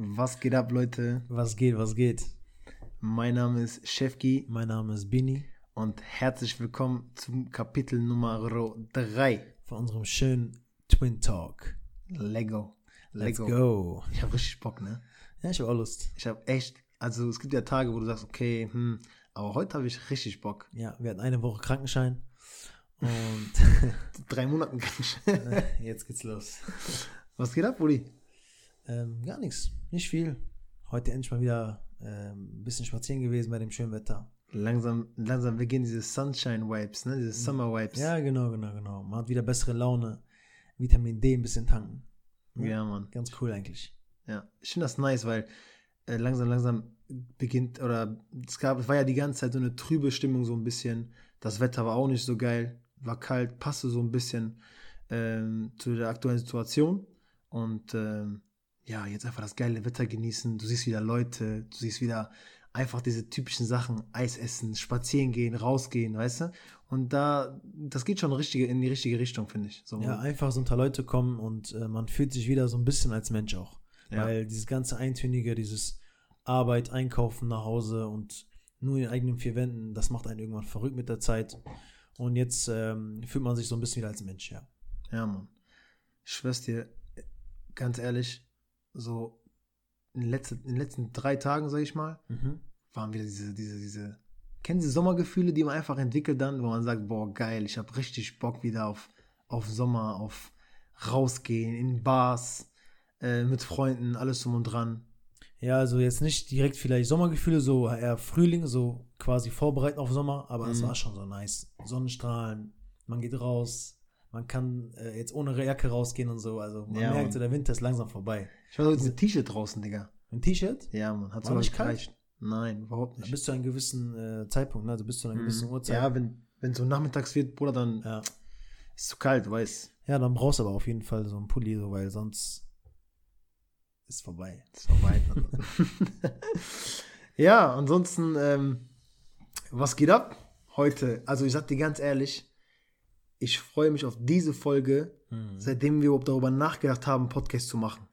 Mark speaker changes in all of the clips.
Speaker 1: Was geht ab, Leute?
Speaker 2: Was geht, was geht?
Speaker 1: Mein Name ist Chefki
Speaker 2: Mein Name ist Bini
Speaker 1: und herzlich willkommen zum Kapitel Nummer 3.
Speaker 2: von unserem schönen Twin Talk.
Speaker 1: Lego.
Speaker 2: Let's
Speaker 1: Lego.
Speaker 2: go.
Speaker 1: Ich habe richtig Bock, ne?
Speaker 2: Ja, ich habe auch Lust.
Speaker 1: Ich habe echt, also es gibt ja Tage, wo du sagst, okay, hm, aber heute habe ich richtig Bock.
Speaker 2: Ja, wir hatten eine Woche Krankenschein und
Speaker 1: Drei Monaten kann ich.
Speaker 2: jetzt geht's los.
Speaker 1: Was geht ab, Uli?
Speaker 2: Ähm, gar nichts, nicht viel. Heute endlich mal wieder ähm, ein bisschen spazieren gewesen bei dem schönen Wetter.
Speaker 1: Langsam, langsam, gehen diese Sunshine-Vibes, ne? Diese Summer-Vibes.
Speaker 2: Ja, genau, genau, genau. Man hat wieder bessere Laune, Vitamin D ein bisschen tanken.
Speaker 1: ja, Mann.
Speaker 2: Ganz cool eigentlich.
Speaker 1: Ja, ich finde das nice, weil äh, langsam, langsam beginnt, oder es gab, es war ja die ganze Zeit so eine trübe Stimmung, so ein bisschen. Das Wetter war auch nicht so geil, war kalt, passte so ein bisschen ähm, zu der aktuellen Situation. Und ähm, ja, jetzt einfach das geile Wetter genießen. Du siehst wieder Leute, du siehst wieder einfach diese typischen Sachen, Eis essen, spazieren gehen, rausgehen, weißt du? Und da, das geht schon richtige, in die richtige Richtung, finde ich. So,
Speaker 2: Ja, einfach so unter Leute kommen und äh, man fühlt sich wieder so ein bisschen als Mensch auch.
Speaker 1: Ja.
Speaker 2: Weil dieses ganze Eintönige, dieses Arbeit, Einkaufen nach Hause und nur in den eigenen vier Wänden, das macht einen irgendwann verrückt mit der Zeit. Und jetzt ähm, fühlt man sich so ein bisschen wieder als Mensch, ja.
Speaker 1: Ja, Mann. Ich schwör's dir, ganz ehrlich, so in den letzten, in den letzten drei Tagen, sag ich mal, waren wieder diese, diese, diese, kennen Sie Sommergefühle, die man einfach entwickelt dann, wo man sagt, boah, geil, ich habe richtig Bock wieder auf, auf Sommer, auf rausgehen, in Bars, äh, mit Freunden, alles drum und dran.
Speaker 2: Ja, also jetzt nicht direkt vielleicht Sommergefühle, so eher Frühling, so quasi vorbereiten auf Sommer, aber es
Speaker 1: Mhm.
Speaker 2: war schon so nice. Sonnenstrahlen, man geht raus, man kann äh, jetzt ohne Jacke rausgehen und so. Also man
Speaker 1: Ja,
Speaker 2: merkt, so der Winter ist langsam vorbei.
Speaker 1: Ich war heute mit T-Shirt draußen, Digga.
Speaker 2: Ein T-Shirt?
Speaker 1: Ja, man, hat sogar
Speaker 2: nicht kalt?
Speaker 1: gereicht. Nein, überhaupt nicht.
Speaker 2: Bis zu einem gewissen äh, Zeitpunkt, ne? Also bis zu einer gewissen
Speaker 1: Mhm.
Speaker 2: Uhrzeit.
Speaker 1: Ja, wenn, wenn so nachmittags wird, Bruder, dann
Speaker 2: ja.
Speaker 1: ist es zu kalt, du weißt.
Speaker 2: Ja, dann brauchst du aber auf jeden Fall so einen Pulli, so, weil sonst ist vorbei.
Speaker 1: Ist vorbei. ja, ansonsten, ähm, was geht ab heute? Also ich sag dir ganz ehrlich, ich freue mich auf diese Folge, seitdem wir überhaupt darüber nachgedacht haben, Podcast zu machen.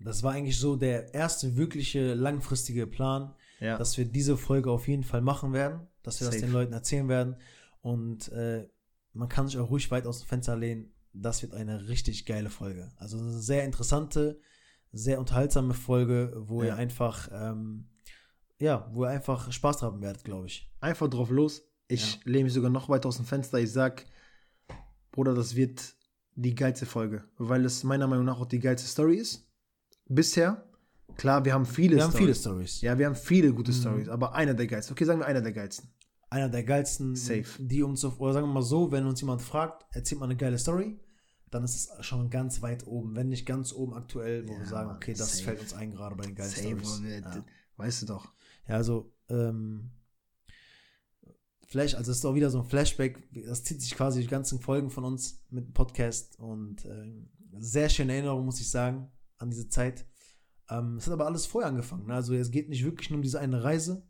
Speaker 2: Das war eigentlich so der erste wirkliche langfristige Plan,
Speaker 1: Ja.
Speaker 2: dass wir diese Folge auf jeden Fall machen werden, dass wir das
Speaker 1: Safe.
Speaker 2: den Leuten erzählen werden. Und äh, man kann sich auch ruhig weit aus dem Fenster lehnen. Das wird eine richtig geile Folge. Also eine sehr interessante, sehr unterhaltsame Folge, wo
Speaker 1: Ja.
Speaker 2: ihr einfach, ähm, ja, wo ihr einfach Spaß haben werdet, glaube ich.
Speaker 1: Einfach drauf los. Ich
Speaker 2: Ja.
Speaker 1: lehne mich sogar noch weiter aus dem Fenster. Ich sag, Bruder, das wird die geilste Folge, weil es meiner Meinung nach auch die geilste Story ist. Bisher. Klar, wir haben viele
Speaker 2: Wir haben viele
Speaker 1: Stories. Ja, wir haben viele gute
Speaker 2: Mhm.
Speaker 1: Stories, aber einer der geilsten. Okay, sagen wir einer der geilsten.
Speaker 2: einer der geilsten,
Speaker 1: Safe.
Speaker 2: die uns, auf, oder sagen wir mal so, wenn uns jemand fragt, erzählt mal eine geile Story, dann ist es schon ganz weit oben, wenn nicht ganz oben aktuell, wo
Speaker 1: Ja,
Speaker 2: wir sagen, okay, das
Speaker 1: safe.
Speaker 2: fällt uns ein gerade bei den geilen
Speaker 1: Safe,
Speaker 2: Stories. Ja.
Speaker 1: Weißt du doch.
Speaker 2: ja, also, ähm, Flash, also es ist auch wieder so ein Flashback, das zieht sich quasi die ganzen Folgen von uns mit dem Podcast und ähm, sehr schöne Erinnerung, muss ich sagen, an diese Zeit. Ähm, es hat aber alles vorher angefangen. Ne? Also es geht nicht wirklich nur um diese eine Reise,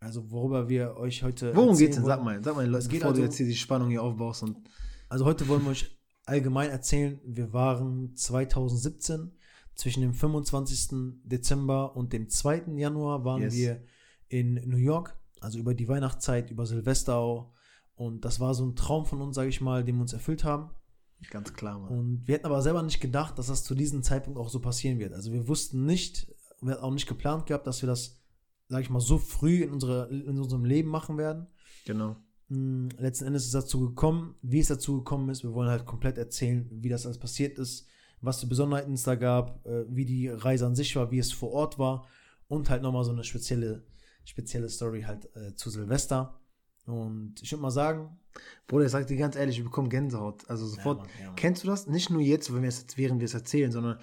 Speaker 2: also worüber wir euch heute
Speaker 1: Worum
Speaker 2: erzählen
Speaker 1: geht's denn? Sag mal, sag mal
Speaker 2: Es geht
Speaker 1: bevor du
Speaker 2: also-
Speaker 1: jetzt hier die Spannung hier aufbaust und
Speaker 2: Also heute wollen wir euch allgemein erzählen, wir waren 2017 zwischen dem 25. Dezember und dem 2. Januar waren
Speaker 1: Yes.
Speaker 2: wir in New York, also über die Weihnachtszeit, über Silvester auch. Und das war so ein Traum von uns, sage ich mal, den wir uns erfüllt haben.
Speaker 1: ganz klar, Mann.
Speaker 2: Und wir hätten aber selber nicht gedacht, dass das zu diesem Zeitpunkt auch so passieren wird. Also wir wussten nicht, wir hatten auch nicht geplant gehabt, dass wir das, sage ich mal, so früh in, unsere, in unserem Leben machen werden.
Speaker 1: Genau.
Speaker 2: Mm, letzten Endes ist es dazu gekommen, wie es dazu gekommen ist. Wir wollen halt komplett erzählen, wie das alles passiert ist, was für Besonderheiten es da gab, äh, wie die Reise an sich war, wie es vor Ort war und halt nochmal so eine spezielle, spezielle Story halt äh, zu Silvester. Und ich würde mal sagen,
Speaker 1: Bruder, ich sag dir ganz ehrlich, ich bekomme Gänsehaut. Also sofort.
Speaker 2: Mann, ja, Mann.
Speaker 1: Kennst du das? Nicht nur jetzt, wenn wir es während wir es erzählen, sondern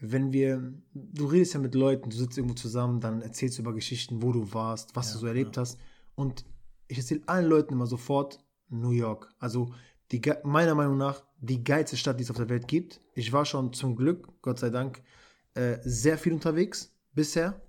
Speaker 1: wenn wir, du redest ja mit Leuten, du sitzt irgendwo zusammen, dann erzählst du über Geschichten, wo du warst, was
Speaker 2: Ja,
Speaker 1: du so erlebt
Speaker 2: ja.
Speaker 1: hast. Und ich erzähle allen Leuten immer sofort New York. Also die, meiner Meinung nach die geilste Stadt, die es auf der Welt gibt. Ich war schon zum Glück, Gott sei Dank, äh, sehr viel unterwegs bisher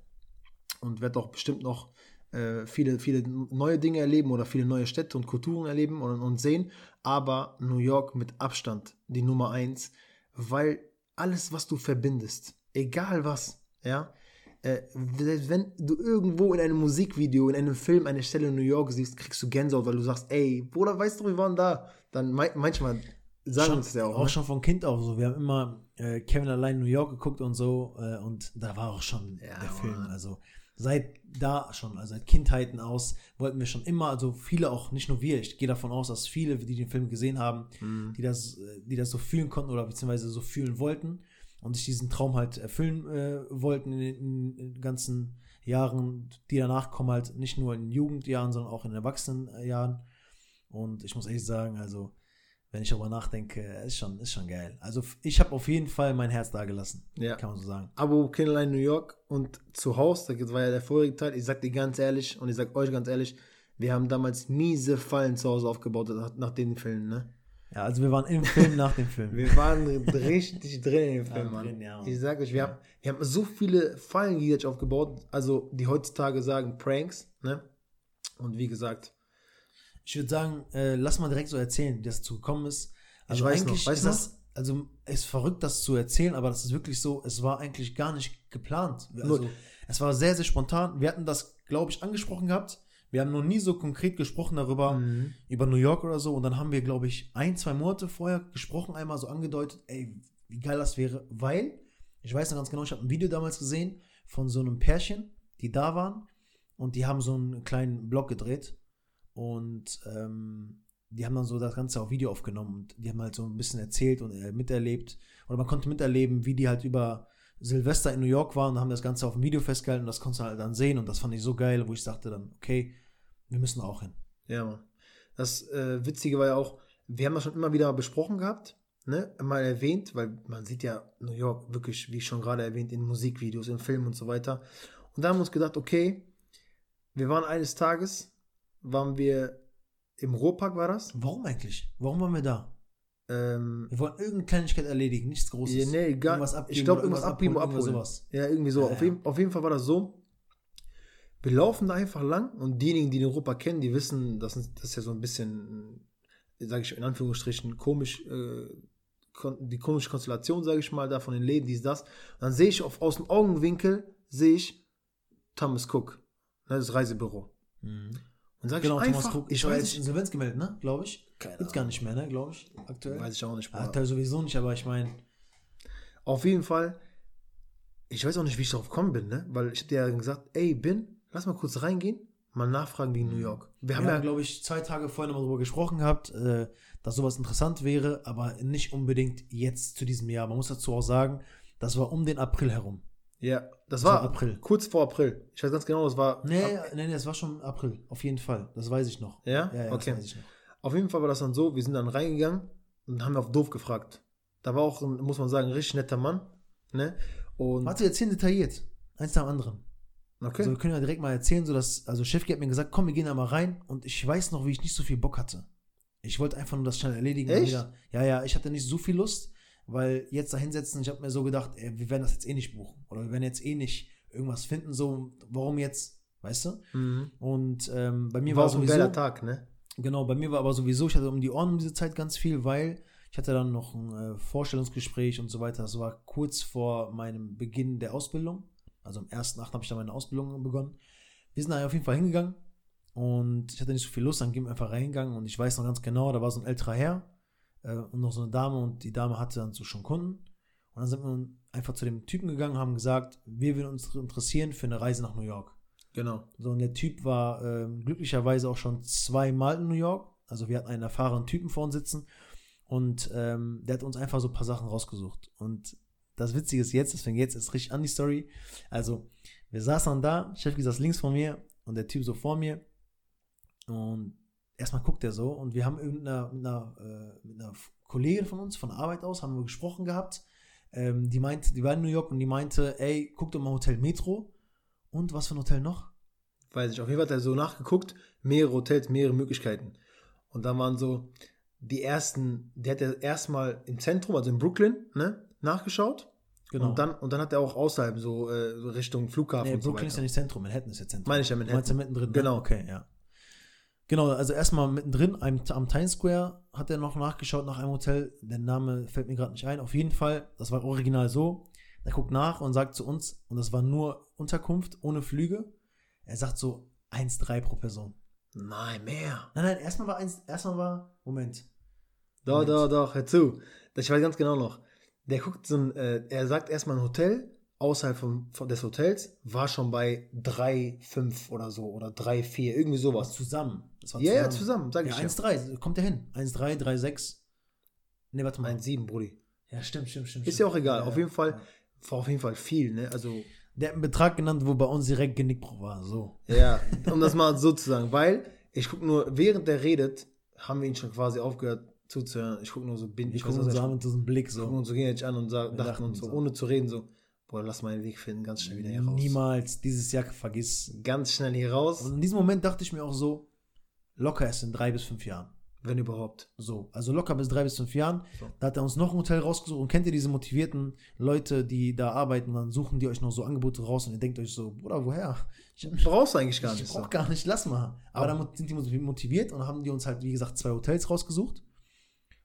Speaker 1: und werde auch bestimmt noch äh, viele, viele neue Dinge erleben oder viele neue Städte und Kulturen erleben und, und sehen. Aber New York mit Abstand die Nummer eins, weil alles, was du verbindest, egal was, ja, äh, wenn du irgendwo in einem Musikvideo, in einem Film eine Stelle in New York siehst, kriegst du Gänsehaut, weil du sagst, ey, Bruder, weißt du, wir waren da. Dann mei- manchmal sagen
Speaker 2: schon,
Speaker 1: uns das ja auch.
Speaker 2: auch
Speaker 1: ne?
Speaker 2: schon von Kind auf so. Wir haben immer äh, Kevin allein in New York geguckt und so äh, und da war auch schon
Speaker 1: Ja,
Speaker 2: der Film. Also seit da schon, also seit Kindheiten aus, wollten wir schon immer, also viele auch, nicht nur wir, ich gehe davon aus, dass viele, die den Film gesehen haben,
Speaker 1: Mhm.
Speaker 2: die das, die das so fühlen konnten oder beziehungsweise so fühlen wollten und sich diesen Traum halt erfüllen äh, wollten in den, in den ganzen Jahren, die danach kommen, halt nicht nur in Jugendjahren, sondern auch in Erwachsenenjahren. Und ich muss echt sagen, also, wenn ich darüber nachdenke, ist schon, ist schon geil. Also, ich habe auf jeden Fall mein Herz da gelassen,
Speaker 1: Ja.
Speaker 2: kann man so sagen.
Speaker 1: Abo Kinderlein New York und zu Hause, das war ja der vorige Teil, ich sag dir ganz ehrlich und ich sag euch ganz ehrlich, wir haben damals miese Fallen zu Hause aufgebaut nach, nach den Filmen, ne?
Speaker 2: Ja, also wir waren im Film nach dem Film.
Speaker 1: Wir waren richtig drin in dem Film, Mann.
Speaker 2: drin, ja.
Speaker 1: Ich sag euch, wir, haben, wir haben so viele Fallen gegenseitig aufgebaut, also die heutzutage sagen Pranks, ne? Und wie gesagt,
Speaker 2: Ich würde sagen, äh, lass mal direkt so erzählen, wie das dazu gekommen ist. Also
Speaker 1: weiß noch,
Speaker 2: eigentlich
Speaker 1: weißt
Speaker 2: ist
Speaker 1: du
Speaker 2: das, also es ist verrückt, das zu erzählen, aber das ist wirklich so, es war eigentlich gar nicht geplant. Also, es war sehr, sehr spontan. Wir hatten das, glaube ich, angesprochen gehabt. Wir haben noch nie so konkret gesprochen darüber,
Speaker 1: Mhm.
Speaker 2: über New York oder so. Und dann haben wir, glaube ich, ein, zwei Monate vorher gesprochen, einmal so angedeutet, ey, wie geil das wäre, weil, ich weiß noch ganz genau, ich habe ein Video damals gesehen von so einem Pärchen, die da waren und die haben so einen kleinen Blog gedreht und ähm, die haben dann so das Ganze auf Video aufgenommen und die haben halt so ein bisschen erzählt und äh, miterlebt oder man konnte miterleben, wie die halt über Silvester in New York waren und haben das Ganze auf dem Video festgehalten und das konntest du halt dann sehen und das fand ich so geil, wo ich sagte dann, okay, wir müssen auch hin.
Speaker 1: Ja. Das äh, Witzige war ja auch, wir haben das schon immer wieder besprochen gehabt, ne? Mal erwähnt, weil man sieht ja New York wirklich, wie schon gerade erwähnt, in Musikvideos, in Filmen und so weiter. Und da haben wir uns gedacht, okay, wir waren eines Tages, waren wir im Ruhrpark, war das?
Speaker 2: Warum eigentlich? Warum waren wir da?
Speaker 1: Ähm,
Speaker 2: Wir wollten irgendeine Kleinigkeit erledigen, nichts Großes.
Speaker 1: ja, nee, gar,
Speaker 2: Irgendwas abgeben
Speaker 1: ich glaube,
Speaker 2: oder
Speaker 1: irgendwas abgeben,
Speaker 2: abholen,
Speaker 1: abholen.
Speaker 2: irgendwas sowas.
Speaker 1: Ja, irgendwie so.
Speaker 2: Ja,
Speaker 1: auf,
Speaker 2: ja.
Speaker 1: Jeden, auf jeden Fall war das so. Wir laufen da einfach lang und diejenigen, die den Ruhrpark kennen, die wissen, das ist, das ja so ein bisschen, sage ich in Anführungsstrichen, komisch, äh, die komische Konstellation, sage ich mal, da von den Läden, dies, das. Und dann sehe ich auf, aus dem Augenwinkel, sehe ich Thomas Cook, ne, das Reisebüro.
Speaker 2: Mhm.
Speaker 1: Und sage
Speaker 2: Genau,
Speaker 1: ich
Speaker 2: Thomas Cook.
Speaker 1: ich weiß
Speaker 2: jetzt
Speaker 1: nicht,
Speaker 2: Insolvenz gemeldet, ne? Glaube ich.
Speaker 1: Keine
Speaker 2: Gibt's gar nicht mehr, ne? Glaube ich. Aktuell.
Speaker 1: weiß ich auch nicht.
Speaker 2: Ja, aktuell sowieso nicht, aber ich meine,
Speaker 1: Auf jeden Fall, ich weiß auch nicht, wie ich darauf gekommen bin, ne? Weil ich hab dir ja gesagt, ey, Bin, lass mal kurz reingehen, mal nachfragen wegen New York. Wir, haben
Speaker 2: haben,
Speaker 1: ja,
Speaker 2: glaube ich, zwei Tage vorher nochmal darüber gesprochen gehabt, äh, dass sowas interessant wäre, aber nicht unbedingt jetzt zu diesem Jahr. Man muss dazu auch sagen, das war um den April herum.
Speaker 1: Ja, das
Speaker 2: war
Speaker 1: war
Speaker 2: April.
Speaker 1: kurz vor April. Ich weiß ganz genau, das war.
Speaker 2: Nee,
Speaker 1: ab,
Speaker 2: nee, nee, es war schon April, auf jeden Fall. Das weiß ich noch.
Speaker 1: ja?
Speaker 2: Ja, ja,
Speaker 1: okay.
Speaker 2: das weiß ich noch.
Speaker 1: Auf jeden Fall war das dann so, wir sind dann reingegangen und haben auf doof gefragt. Da war auch, muss man sagen, ein richtig netter Mann. Ne? Und
Speaker 2: Warte, erzählen detailliert. Eins nach dem anderen.
Speaker 1: okay.
Speaker 2: Also wir können ja direkt mal erzählen, so dass, also Chefki hat mir gesagt, komm, wir gehen da mal rein und ich weiß noch, wie ich nicht so viel Bock hatte. Ich wollte einfach nur das schnell erledigen.
Speaker 1: Echt?
Speaker 2: Ja, ja, ich hatte nicht so viel Lust, weil jetzt da hinsetzen, ich habe mir so gedacht, ey, wir werden das jetzt eh nicht buchen. Oder wir werden jetzt eh nicht irgendwas finden, so, warum jetzt, weißt du?
Speaker 1: mhm.
Speaker 2: Und ähm, bei mir
Speaker 1: war
Speaker 2: war,
Speaker 1: auch ein
Speaker 2: sowieso,
Speaker 1: geiler Tag, ne?
Speaker 2: genau, bei mir war aber sowieso, ich hatte um die Ohren um diese Zeit ganz viel, weil ich hatte dann noch ein äh, Vorstellungsgespräch und so weiter. Das war kurz vor meinem Beginn der Ausbildung. Also am 1.8. habe ich dann meine Ausbildung begonnen. Wir sind da auf jeden Fall hingegangen und ich hatte nicht so viel Lust, dann gehen wir einfach reingegangen und ich weiß noch ganz genau, da war so ein älterer Herr äh, und noch so eine Dame und die Dame hatte dann so schon Kunden. Und dann sind wir einfach zu dem Typen gegangen und haben gesagt, wir würden uns interessieren für eine Reise nach New York.
Speaker 1: Genau.
Speaker 2: So, und der Typ war ähm, glücklicherweise auch schon zweimal in New York. Also wir hatten einen erfahrenen Typen vor uns sitzen und ähm, der hat uns einfach so ein paar Sachen rausgesucht. Und das Witzige ist jetzt, deswegen jetzt ist richtig an die Story. Also, wir saßen dann da, Chef saß links von mir und der Typ so vor mir. Und erstmal guckt er so und wir haben mit einer, mit einer, äh, mit einer Kollegin von uns von Arbeit aus, haben wir gesprochen gehabt. Ähm, die meinte, die war in New York und die meinte, ey, guck doch mal Hotel Metro. Und was für ein Hotel noch?
Speaker 1: Weiß ich. Auf jeden Fall hat er so nachgeguckt, mehrere Hotels, mehrere Möglichkeiten. Und dann waren so die ersten, der hat ja erstmal im Zentrum, also in Brooklyn, ne, nachgeschaut.
Speaker 2: Genau.
Speaker 1: Und dann, und dann hat er auch außerhalb so, äh, Richtung Flughafen
Speaker 2: nee,
Speaker 1: und so
Speaker 2: Brooklyn ist ja nicht Zentrum, Manhattan ist ja Zentrum.
Speaker 1: Meine ich ja
Speaker 2: Du meinst
Speaker 1: Manhattan.
Speaker 2: ja mittendrin.
Speaker 1: Genau.
Speaker 2: Ne? Okay, ja. Genau, also erstmal mittendrin am, am Times Square hat er noch nachgeschaut nach einem Hotel. Der Name fällt mir gerade nicht ein. Auf jeden Fall, das war original so. Er guckt nach und sagt zu uns, und das war nur Unterkunft, ohne Flüge. Er sagt so 1,3 pro Person.
Speaker 1: Nein, mehr.
Speaker 2: Nein, nein, erstmal war eins, erstmal war, Moment.
Speaker 1: Doch,
Speaker 2: Moment.
Speaker 1: doch, doch, hör zu. Das ich weiß ganz genau noch. Der guckt so ein, äh, er sagt erstmal ein Hotel, außerhalb vom, von des Hotels, war schon bei 3, 5 oder so, oder 3, 4, irgendwie
Speaker 2: Was
Speaker 1: sowas.
Speaker 2: zusammen. Das war
Speaker 1: Ja, ja, zusammen, sag
Speaker 2: Ja,
Speaker 1: ich ja.
Speaker 2: 1,3, kommt der hin. 1,3, 3,6. Ne, warte mal.
Speaker 1: 1,7, Brudi.
Speaker 2: Ja, stimmt, stimmt, stimmt.
Speaker 1: Ist
Speaker 2: stimmt.
Speaker 1: ja auch egal. Auf jeden Fall,
Speaker 2: Ja.
Speaker 1: war auf jeden Fall viel, ne? Also,
Speaker 2: Der hat einen Betrag genannt, wo bei uns direkt Genickbruch war. So.
Speaker 1: ja, um das mal so zu sagen, weil ich gucke nur, während der redet, haben wir ihn schon quasi aufgehört zuzuhören. Ich gucke nur so, bin
Speaker 2: Wir
Speaker 1: ich
Speaker 2: gucken uns so an mit diesem Blick so.
Speaker 1: gucken uns so gegenseitig an und
Speaker 2: Wir
Speaker 1: dachten uns so,
Speaker 2: so.
Speaker 1: ohne zu reden, so, boah, lass mal einen Weg finden, ganz schnell wieder hier raus.
Speaker 2: Niemals dieses Jahr vergiss.
Speaker 1: Ganz schnell hier raus,
Speaker 2: Und in diesem Moment dachte ich mir auch so, locker erst in drei bis fünf Jahren.
Speaker 1: wenn überhaupt.
Speaker 2: So, also locker bis drei bis fünf Jahren.
Speaker 1: So.
Speaker 2: Da hat er uns noch ein Hotel rausgesucht. Und kennt ihr diese motivierten Leute, die da arbeiten? Dann suchen die euch noch so Angebote raus und ihr denkt euch so, Bruder, woher? Ich,
Speaker 1: Brauchst du eigentlich gar
Speaker 2: ich
Speaker 1: nicht so.
Speaker 2: brauch gar nicht, lass mal. Aber
Speaker 1: Aber-
Speaker 2: dann sind die motiviert und haben die uns halt, wie gesagt, zwei Hotels rausgesucht.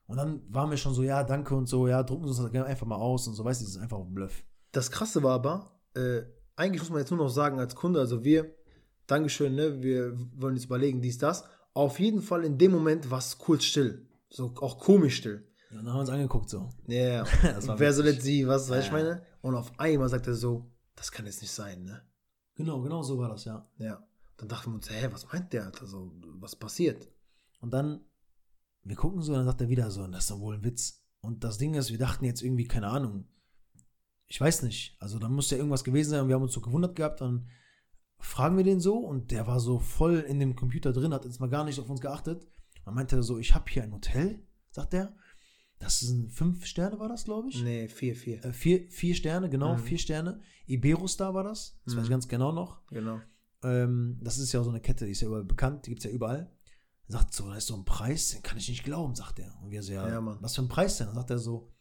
Speaker 2: Und dann waren wir schon so, ja, danke und so, ja, drucken Sie uns das einfach mal aus und so, weißt du, das ist einfach ein Bluff.
Speaker 1: Das Krasse war aber, äh, eigentlich muss man jetzt nur noch sagen als Kunde, also wir, Dankeschön, ne, wir wollen jetzt überlegen, dies, das. Auf jeden Fall in dem Moment war es kurz still. So auch komisch still.
Speaker 2: Ja, dann haben wir uns angeguckt so.
Speaker 1: Ja, yeah. Wer soll jetzt sie, was,
Speaker 2: Ja,
Speaker 1: ich meine? Und auf einmal sagt er so, das kann jetzt nicht sein, ne?
Speaker 2: Genau, genau so war das, ja.
Speaker 1: Ja. Dann dachten wir uns, hä, was meint der, Alter? So, was passiert?
Speaker 2: Und dann, wir gucken so, und dann sagt er wieder so, das ist doch wohl ein Witz. Und das Ding ist, wir dachten jetzt irgendwie, keine Ahnung, ich weiß nicht, also da muss ja irgendwas gewesen sein und wir haben uns so gewundert gehabt, dann fragen wir den so und der war so voll in dem Computer drin, hat jetzt mal gar nicht auf uns geachtet. Dann meinte er so, ich habe hier ein Hotel, sagt er. Das sind fünf Sterne, war das, glaube ich?
Speaker 1: Nee, 4, 4.
Speaker 2: Äh, vier, vier Sterne, genau,
Speaker 1: Mhm.
Speaker 2: vier Sterne. Iberostar war das, das weiß ich
Speaker 1: Mhm.
Speaker 2: ganz genau noch.
Speaker 1: Genau.
Speaker 2: Ähm, das ist ja so eine Kette, die ist ja überall bekannt, die gibt es ja überall. Er sagt so, da ist so ein Preis, den kann ich nicht glauben, sagt er. Und wir so, ja,
Speaker 1: Ja,
Speaker 2: was für ein Preis denn? Dann sagt er so,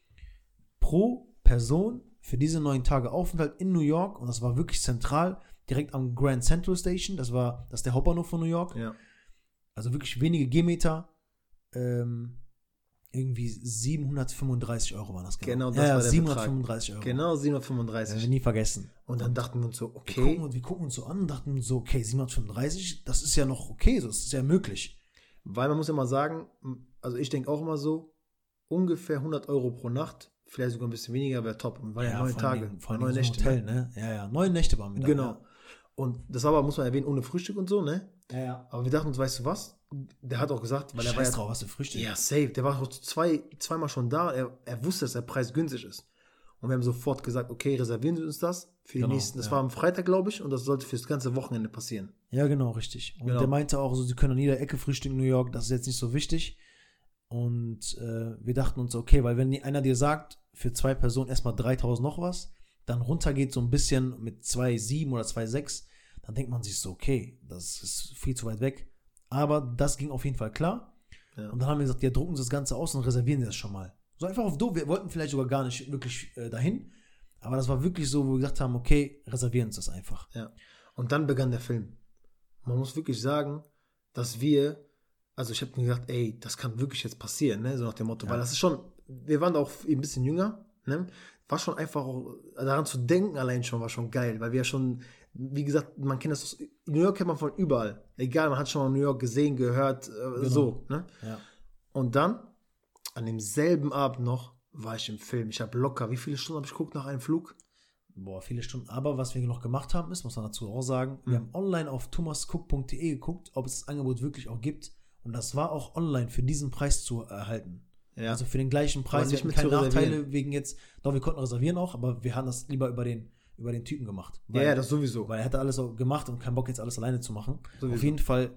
Speaker 2: pro Person für diese neun Tage Aufenthalt in New York, und das war wirklich zentral, direkt am Grand Central Station, das war, das ist der Hauptbahnhof von New York,
Speaker 1: Ja.
Speaker 2: also wirklich wenige Gehmeter, ähm, irgendwie 735 Euro waren das
Speaker 1: Genau, das
Speaker 2: ja, ja,
Speaker 1: war der
Speaker 2: 735 Euro.
Speaker 1: Genau,
Speaker 2: Das werden
Speaker 1: 735.
Speaker 2: wir nie vergessen.
Speaker 1: Und dann dachten wir uns so,
Speaker 2: Wir,
Speaker 1: okay,
Speaker 2: gucken, und- wir gucken uns so an und dachten uns so, okay, 735, das ist ja noch okay, das ist ja möglich.
Speaker 1: weil man muss immer sagen, also ich denke auch immer so, ungefähr 100 Euro pro Nacht, vielleicht sogar ein bisschen weniger, wäre top. Und war ja, neun
Speaker 2: vor
Speaker 1: Tage,
Speaker 2: allem, vor
Speaker 1: neun Nächte.
Speaker 2: Hotel, ne? Ja, ja, neun Nächte waren wir da.
Speaker 1: Genau. Und das war aber, muss man erwähnen, ohne Frühstück und so, ne?
Speaker 2: Ja, ja.
Speaker 1: Aber wir dachten uns, weißt du was? Der hat auch gesagt, weil er war
Speaker 2: Scheiß
Speaker 1: ja,
Speaker 2: drauf, was für Frühstück.
Speaker 1: ja safe, der war auch zwei, zweimal schon da, er, er wusste, dass der Preis günstig ist. Und wir haben sofort gesagt, okay, reservieren Sie uns das für die
Speaker 2: Genau,
Speaker 1: nächsten, das
Speaker 2: ja.
Speaker 1: war am Freitag, glaube ich, und das sollte fürs ganze Wochenende passieren.
Speaker 2: Ja, genau, richtig. Und
Speaker 1: Genau.
Speaker 2: der meinte auch so, sie können an jeder Ecke frühstücken in New York, das ist jetzt nicht so wichtig. Und äh, wir dachten uns, okay, weil wenn einer dir sagt, für zwei Personen erstmal 3000 noch was, dann runtergeht so ein bisschen mit 2,7 oder 2,6, dann denkt man sich so, okay, das ist viel zu weit weg. Aber das ging auf jeden Fall klar.
Speaker 1: Ja.
Speaker 2: Und dann haben wir gesagt, ja, drucken Sie das Ganze aus und reservieren Sie das schon mal. So einfach auf doof. Wir wollten vielleicht sogar gar nicht wirklich äh, dahin. Aber das war wirklich so, wo wir gesagt haben, okay, reservieren uns das einfach.
Speaker 1: Ja. Und dann begann der Film. Man muss wirklich sagen, dass wir, also ich habe mir gedacht, ey, das kann wirklich jetzt passieren, ne? So nach dem Motto,
Speaker 2: Ja.
Speaker 1: weil das ist schon, wir waren auch ein bisschen jünger, ne? War schon einfach auch, daran zu denken allein schon, war schon geil, weil wir ja schon, wie gesagt, man kennt das, aus, New York kennt man von überall. Egal, man hat schon mal New York gesehen, gehört, äh, so, ne?
Speaker 2: Ja.
Speaker 1: Und dann, an demselben Abend noch, war ich im Film. Ich habe locker, wie viele Stunden habe ich geguckt nach einem Flug?
Speaker 2: Boah, viele Stunden. Aber was wir noch gemacht haben, ist, muss man dazu auch sagen, wir
Speaker 1: Mhm.
Speaker 2: haben online auf thomascook.de geguckt, ob es das Angebot wirklich auch gibt. Und das war auch online für diesen Preis zu erhalten.
Speaker 1: Ja.
Speaker 2: Also für den gleichen Preis.
Speaker 1: nicht
Speaker 2: Wir hatten keine. Nachteile wegen jetzt. Doch, wir konnten reservieren auch, aber wir haben das lieber über den, über den Typen gemacht.
Speaker 1: ja, ja, das sowieso.
Speaker 2: Weil er hatte alles auch gemacht und keinen Bock jetzt alles alleine zu machen.
Speaker 1: Sowieso.
Speaker 2: Auf jeden Fall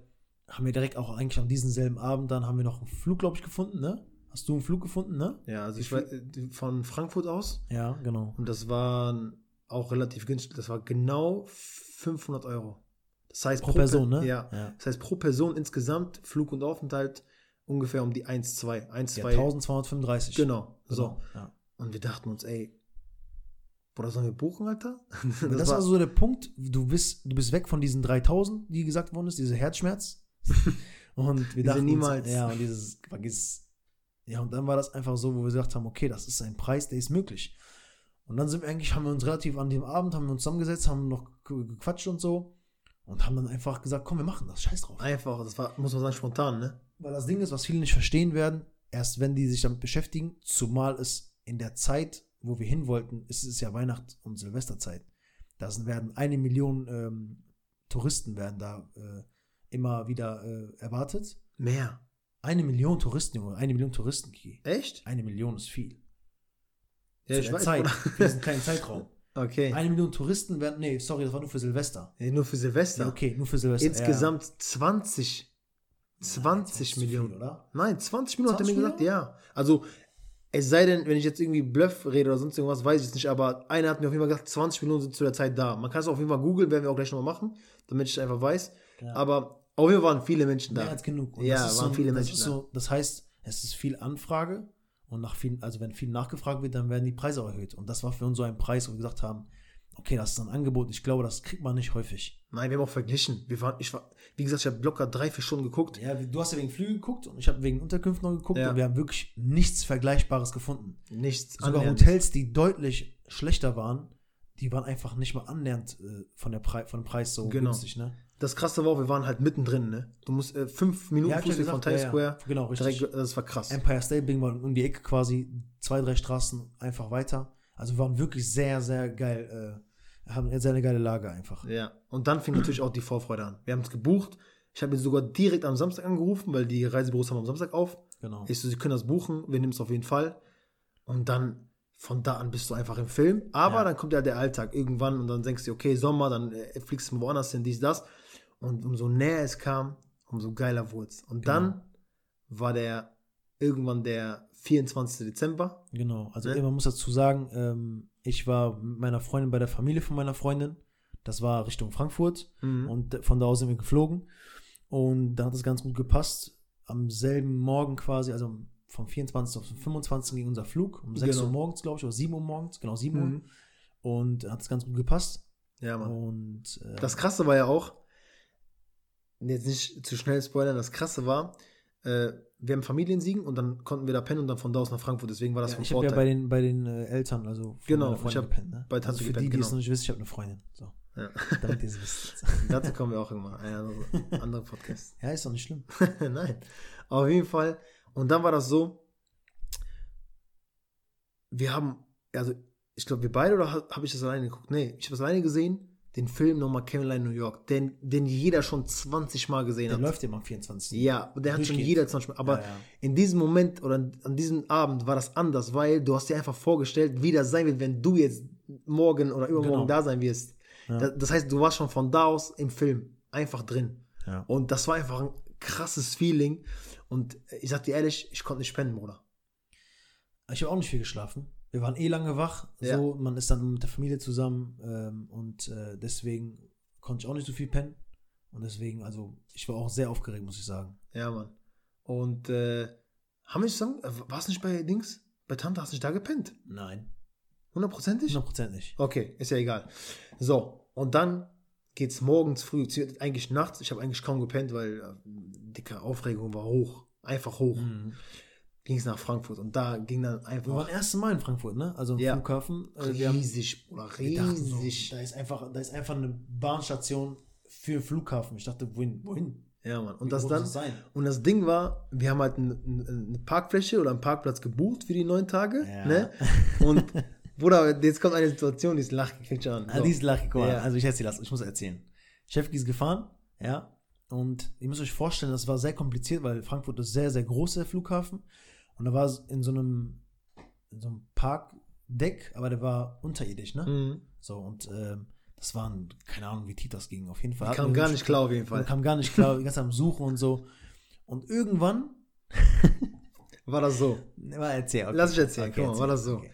Speaker 2: haben wir direkt auch eigentlich an diesem selben Abend, dann haben wir noch einen Flug, glaube ich, gefunden, ne? Hast du einen Flug gefunden, ne?
Speaker 1: Ja, also ich
Speaker 2: Wie
Speaker 1: war äh, von Frankfurt aus
Speaker 2: Ja, genau.
Speaker 1: und das war auch relativ günstig. Das war genau 500 Euro. Das heißt
Speaker 2: Pro Person,
Speaker 1: Per-
Speaker 2: ne?
Speaker 1: Ja.
Speaker 2: Ja.
Speaker 1: Das heißt pro Person insgesamt Flug und Aufenthalt ungefähr um die 1, 2, 1,
Speaker 2: Ja,
Speaker 1: 2.
Speaker 2: 1235.
Speaker 1: Genau. So.
Speaker 2: Genau, ja.
Speaker 1: Und wir dachten uns, ey, Bruder, sollen wir buchen, Alter?
Speaker 2: Das, das war so der Punkt, du bist, du bist weg von diesen 3000, die gesagt worden ist, diese Herzschmerz. Und wir
Speaker 1: Diese
Speaker 2: dachten
Speaker 1: niemals.
Speaker 2: Uns, ja, und dieses, vergiss. Ja, und dann war das einfach so, wo wir gesagt haben, okay, das ist ein Preis, der ist möglich. Und dann sind wir eigentlich, haben wir uns relativ an dem Abend, haben wir uns zusammengesetzt, haben noch ge- gequatscht und so. Und haben dann einfach gesagt, komm, wir machen das, scheiß drauf.
Speaker 1: Einfach, das war, muss man sagen, spontan, ne?
Speaker 2: Weil das Ding ist, was viele nicht verstehen werden, erst wenn die sich damit beschäftigen, zumal es in der Zeit, wo wir hin wollten, ist es ja Weihnacht- und Silvesterzeit. Da werden eine Million ähm, Touristen werden da äh, immer wieder äh, erwartet.
Speaker 1: Mehr.
Speaker 2: Eine Million Touristen, Junge, eine Million Touristen, Ki.
Speaker 1: Echt?
Speaker 2: Eine Million ist viel.
Speaker 1: Ja,
Speaker 2: Zu
Speaker 1: ich
Speaker 2: der
Speaker 1: weiß.
Speaker 2: Zeit, für diesen kleinen Zeitraum.
Speaker 1: Okay.
Speaker 2: Eine Million Touristen werden, nee, sorry, das war nur für Silvester.
Speaker 1: Nee, nur für Silvester.
Speaker 2: Ja, okay, nur für Silvester.
Speaker 1: Insgesamt 20.
Speaker 2: ja.
Speaker 1: 20
Speaker 2: das ist zu
Speaker 1: Millionen.
Speaker 2: Viel, oder?
Speaker 1: Nein, 20 Millionen hat er mir
Speaker 2: 20
Speaker 1: gesagt, ja. Also, es sei denn, wenn ich jetzt irgendwie Bluff rede oder sonst irgendwas, weiß ich es nicht, aber einer hat mir auf jeden Fall gesagt, 20 Millionen sind zu der Zeit da. Man kann es auf jeden Fall googeln, werden wir auch gleich nochmal machen, damit ich es einfach weiß.
Speaker 2: Ja.
Speaker 1: Aber auf jeden Fall waren viele Menschen
Speaker 2: Mehr
Speaker 1: da.
Speaker 2: als genug. Und
Speaker 1: Ja, waren
Speaker 2: so,
Speaker 1: viele Menschen da.
Speaker 2: so, Das heißt, es ist viel Anfrage und nach viel, also wenn viel nachgefragt wird, dann werden die Preise auch erhöht. Und das war für uns so ein Preis, wo wir gesagt haben, okay, das ist ein Angebot. Ich glaube, das kriegt man nicht häufig.
Speaker 1: Nein, wir haben auch verglichen. Wir waren, ich war, wie gesagt, ich habe locker drei, vier Stunden geguckt.
Speaker 2: Ja, du hast ja wegen Flüge geguckt und ich habe wegen Unterkünften noch geguckt
Speaker 1: Ja.
Speaker 2: und wir haben wirklich nichts Vergleichbares gefunden.
Speaker 1: Nichts.
Speaker 2: Sogar
Speaker 1: annähernd.
Speaker 2: Hotels, die deutlich schlechter waren, die waren einfach nicht mal annähernd äh, von, der Pre von dem Preis so
Speaker 1: Genau.
Speaker 2: günstig, ne?
Speaker 1: Das krasse war wir waren halt mittendrin, ne? Du musst äh, fünf Minuten
Speaker 2: Ja,
Speaker 1: Fußweg von Times
Speaker 2: ja,
Speaker 1: Square.
Speaker 2: Genau, richtig.
Speaker 1: Direkt, das war krass.
Speaker 2: Empire State Building war um die Ecke quasi, zwei, drei Straßen einfach weiter. Also wir waren wirklich sehr, sehr geil, äh, haben eine sehr geile Lage einfach.
Speaker 1: Ja, und dann fing natürlich auch die Vorfreude an. Wir haben es gebucht. Ich habe ihn sogar direkt am Samstag angerufen, weil die Reisebüros haben am Samstag auf.
Speaker 2: Genau.
Speaker 1: Ich so, sie können das buchen, wir nehmen es auf jeden Fall. Und dann von da an bist du einfach im Film. Aber
Speaker 2: Ja.
Speaker 1: dann kommt ja der Alltag irgendwann und dann denkst du, okay, Sommer, dann äh, fliegst du woanders hin, dies, das. Und umso näher es kam, umso geiler wurde es. Und
Speaker 2: Genau.
Speaker 1: dann war der irgendwann der 24. Dezember.
Speaker 2: Genau. Also
Speaker 1: Ne?
Speaker 2: man muss dazu sagen, ähm, ich war mit meiner Freundin bei der Familie von meiner Freundin. Das war Richtung Frankfurt.
Speaker 1: Mhm.
Speaker 2: Und von da aus sind wir geflogen. Und da hat es ganz gut gepasst. Am selben Morgen quasi, also vom 24. auf den 25. ging unser Flug. Um 6
Speaker 1: Genau.
Speaker 2: Uhr morgens, glaube ich, oder 7 Uhr morgens. Genau, 7 Uhr.
Speaker 1: Mhm.
Speaker 2: Und da hat es ganz gut gepasst.
Speaker 1: Ja, Mann.
Speaker 2: Und äh,
Speaker 1: Das Krasse war ja auch, jetzt nicht zu schnell spoilern, das Krasse war, äh, wir haben Familiensiegen und dann konnten wir da pennen und dann von da aus nach Frankfurt. Deswegen war das
Speaker 2: ja,
Speaker 1: von
Speaker 2: ich habe ja
Speaker 1: Vorteil.
Speaker 2: bei den, bei den äh, Eltern, also von
Speaker 1: Genau, ich hab
Speaker 2: gepennt, ne?
Speaker 1: bei Tante
Speaker 2: also für
Speaker 1: gepennt,
Speaker 2: die, die es
Speaker 1: genau.
Speaker 2: noch nicht wissen, ich habe eine Freundin. So,
Speaker 1: Ja.
Speaker 2: damit ihr es wisst.
Speaker 1: Dazu kommen wir auch irgendwann. Ein anderer andere Podcast.
Speaker 2: ja, ist doch nicht schlimm.
Speaker 1: Nein. Auf jeden Fall. Und dann war das so, wir haben, also ich glaube, wir beide oder habe hab ich das alleine geguckt? Nee, ich habe es alleine gesehen, den Film nochmal Caroline New York, den, den jeder schon 20 Mal gesehen
Speaker 2: Der
Speaker 1: hat.
Speaker 2: läuft ja am 24.
Speaker 1: Ja, der hat schon jeder 20 Mal. Aber
Speaker 2: Ja, ja.
Speaker 1: in diesem Moment oder an- diesem Abend war das anders, weil du hast dir einfach vorgestellt, wie das sein wird, wenn du jetzt morgen oder übermorgen
Speaker 2: Genau.
Speaker 1: da sein wirst.
Speaker 2: Ja.
Speaker 1: Das, das heißt, du warst schon von da aus im Film einfach drin. Und das war einfach ein krasses Feeling. Und ich sag dir ehrlich, ich konnte nicht pennen, Bruder.
Speaker 2: Ich habe auch nicht viel geschlafen. Wir waren eh lange wach.
Speaker 1: Ja.
Speaker 2: So, man ist dann mit der Familie zusammen ähm, und äh, deswegen konnte ich auch nicht so viel pennen. Und deswegen, also, ich war auch sehr aufgeregt, muss ich sagen.
Speaker 1: Ja, Mann. Und äh, haben wir zusammen, äh, warst du nicht bei Dings? Bei Tante hast du nicht da gepennt?
Speaker 2: Nein,
Speaker 1: Hundertprozentig?
Speaker 2: 100% nicht.
Speaker 1: Okay, ist ja egal. So, und dann geht's morgens früh, eigentlich nachts. Ich habe eigentlich kaum gepennt, weil äh, dicke Aufregung war hoch. Einfach hoch.
Speaker 2: Mhm.
Speaker 1: Ging es nach Frankfurt und da ging dann
Speaker 2: Wir
Speaker 1: einfach
Speaker 2: waren erste Mal in Frankfurt, ne? Also im
Speaker 1: Ja.
Speaker 2: Flughafen. Äh, wir haben
Speaker 1: riesig, Bruder,
Speaker 2: wir dachten so,
Speaker 1: riesig.
Speaker 2: da ist einfach, da ist einfach eine Bahnstation für Flughafen. Ich dachte, wohin? Wohin?
Speaker 1: Ja, Mann. Und
Speaker 2: Wie
Speaker 1: das dann,
Speaker 2: sein?
Speaker 1: und das Ding war, wir haben halt eine, eine Parkfläche oder einen Parkplatz gebucht für die neun Tage.
Speaker 2: Ja.
Speaker 1: Ne? Und, Bruder, jetzt kommt eine Situation, die ist lach, fängt schon an.
Speaker 2: Ah, die ist mal.
Speaker 1: Ja.
Speaker 2: Also ich erzähle das, ich muss erzählen. Chefki ist gefahren, ja, und ihr müsst euch vorstellen, das war sehr kompliziert, weil Frankfurt ist sehr, sehr groß, der Flughafen. Und da war es in so einem, in so einem Parkdeck, aber der war unterirdisch, ne?
Speaker 1: Mhm.
Speaker 2: So, und ähm, das waren, keine Ahnung, wie tief das ging, auf jeden Fall.
Speaker 1: Kam gar nicht klar auf jeden Fall.
Speaker 2: kam gar nicht klar, die ganze Zeit am Suchen und so. Und irgendwann,
Speaker 1: War das so.
Speaker 2: mal erzähl, okay.
Speaker 1: Lass ich erzählen,
Speaker 2: Okay,
Speaker 1: guck mal, war das so.
Speaker 2: okay.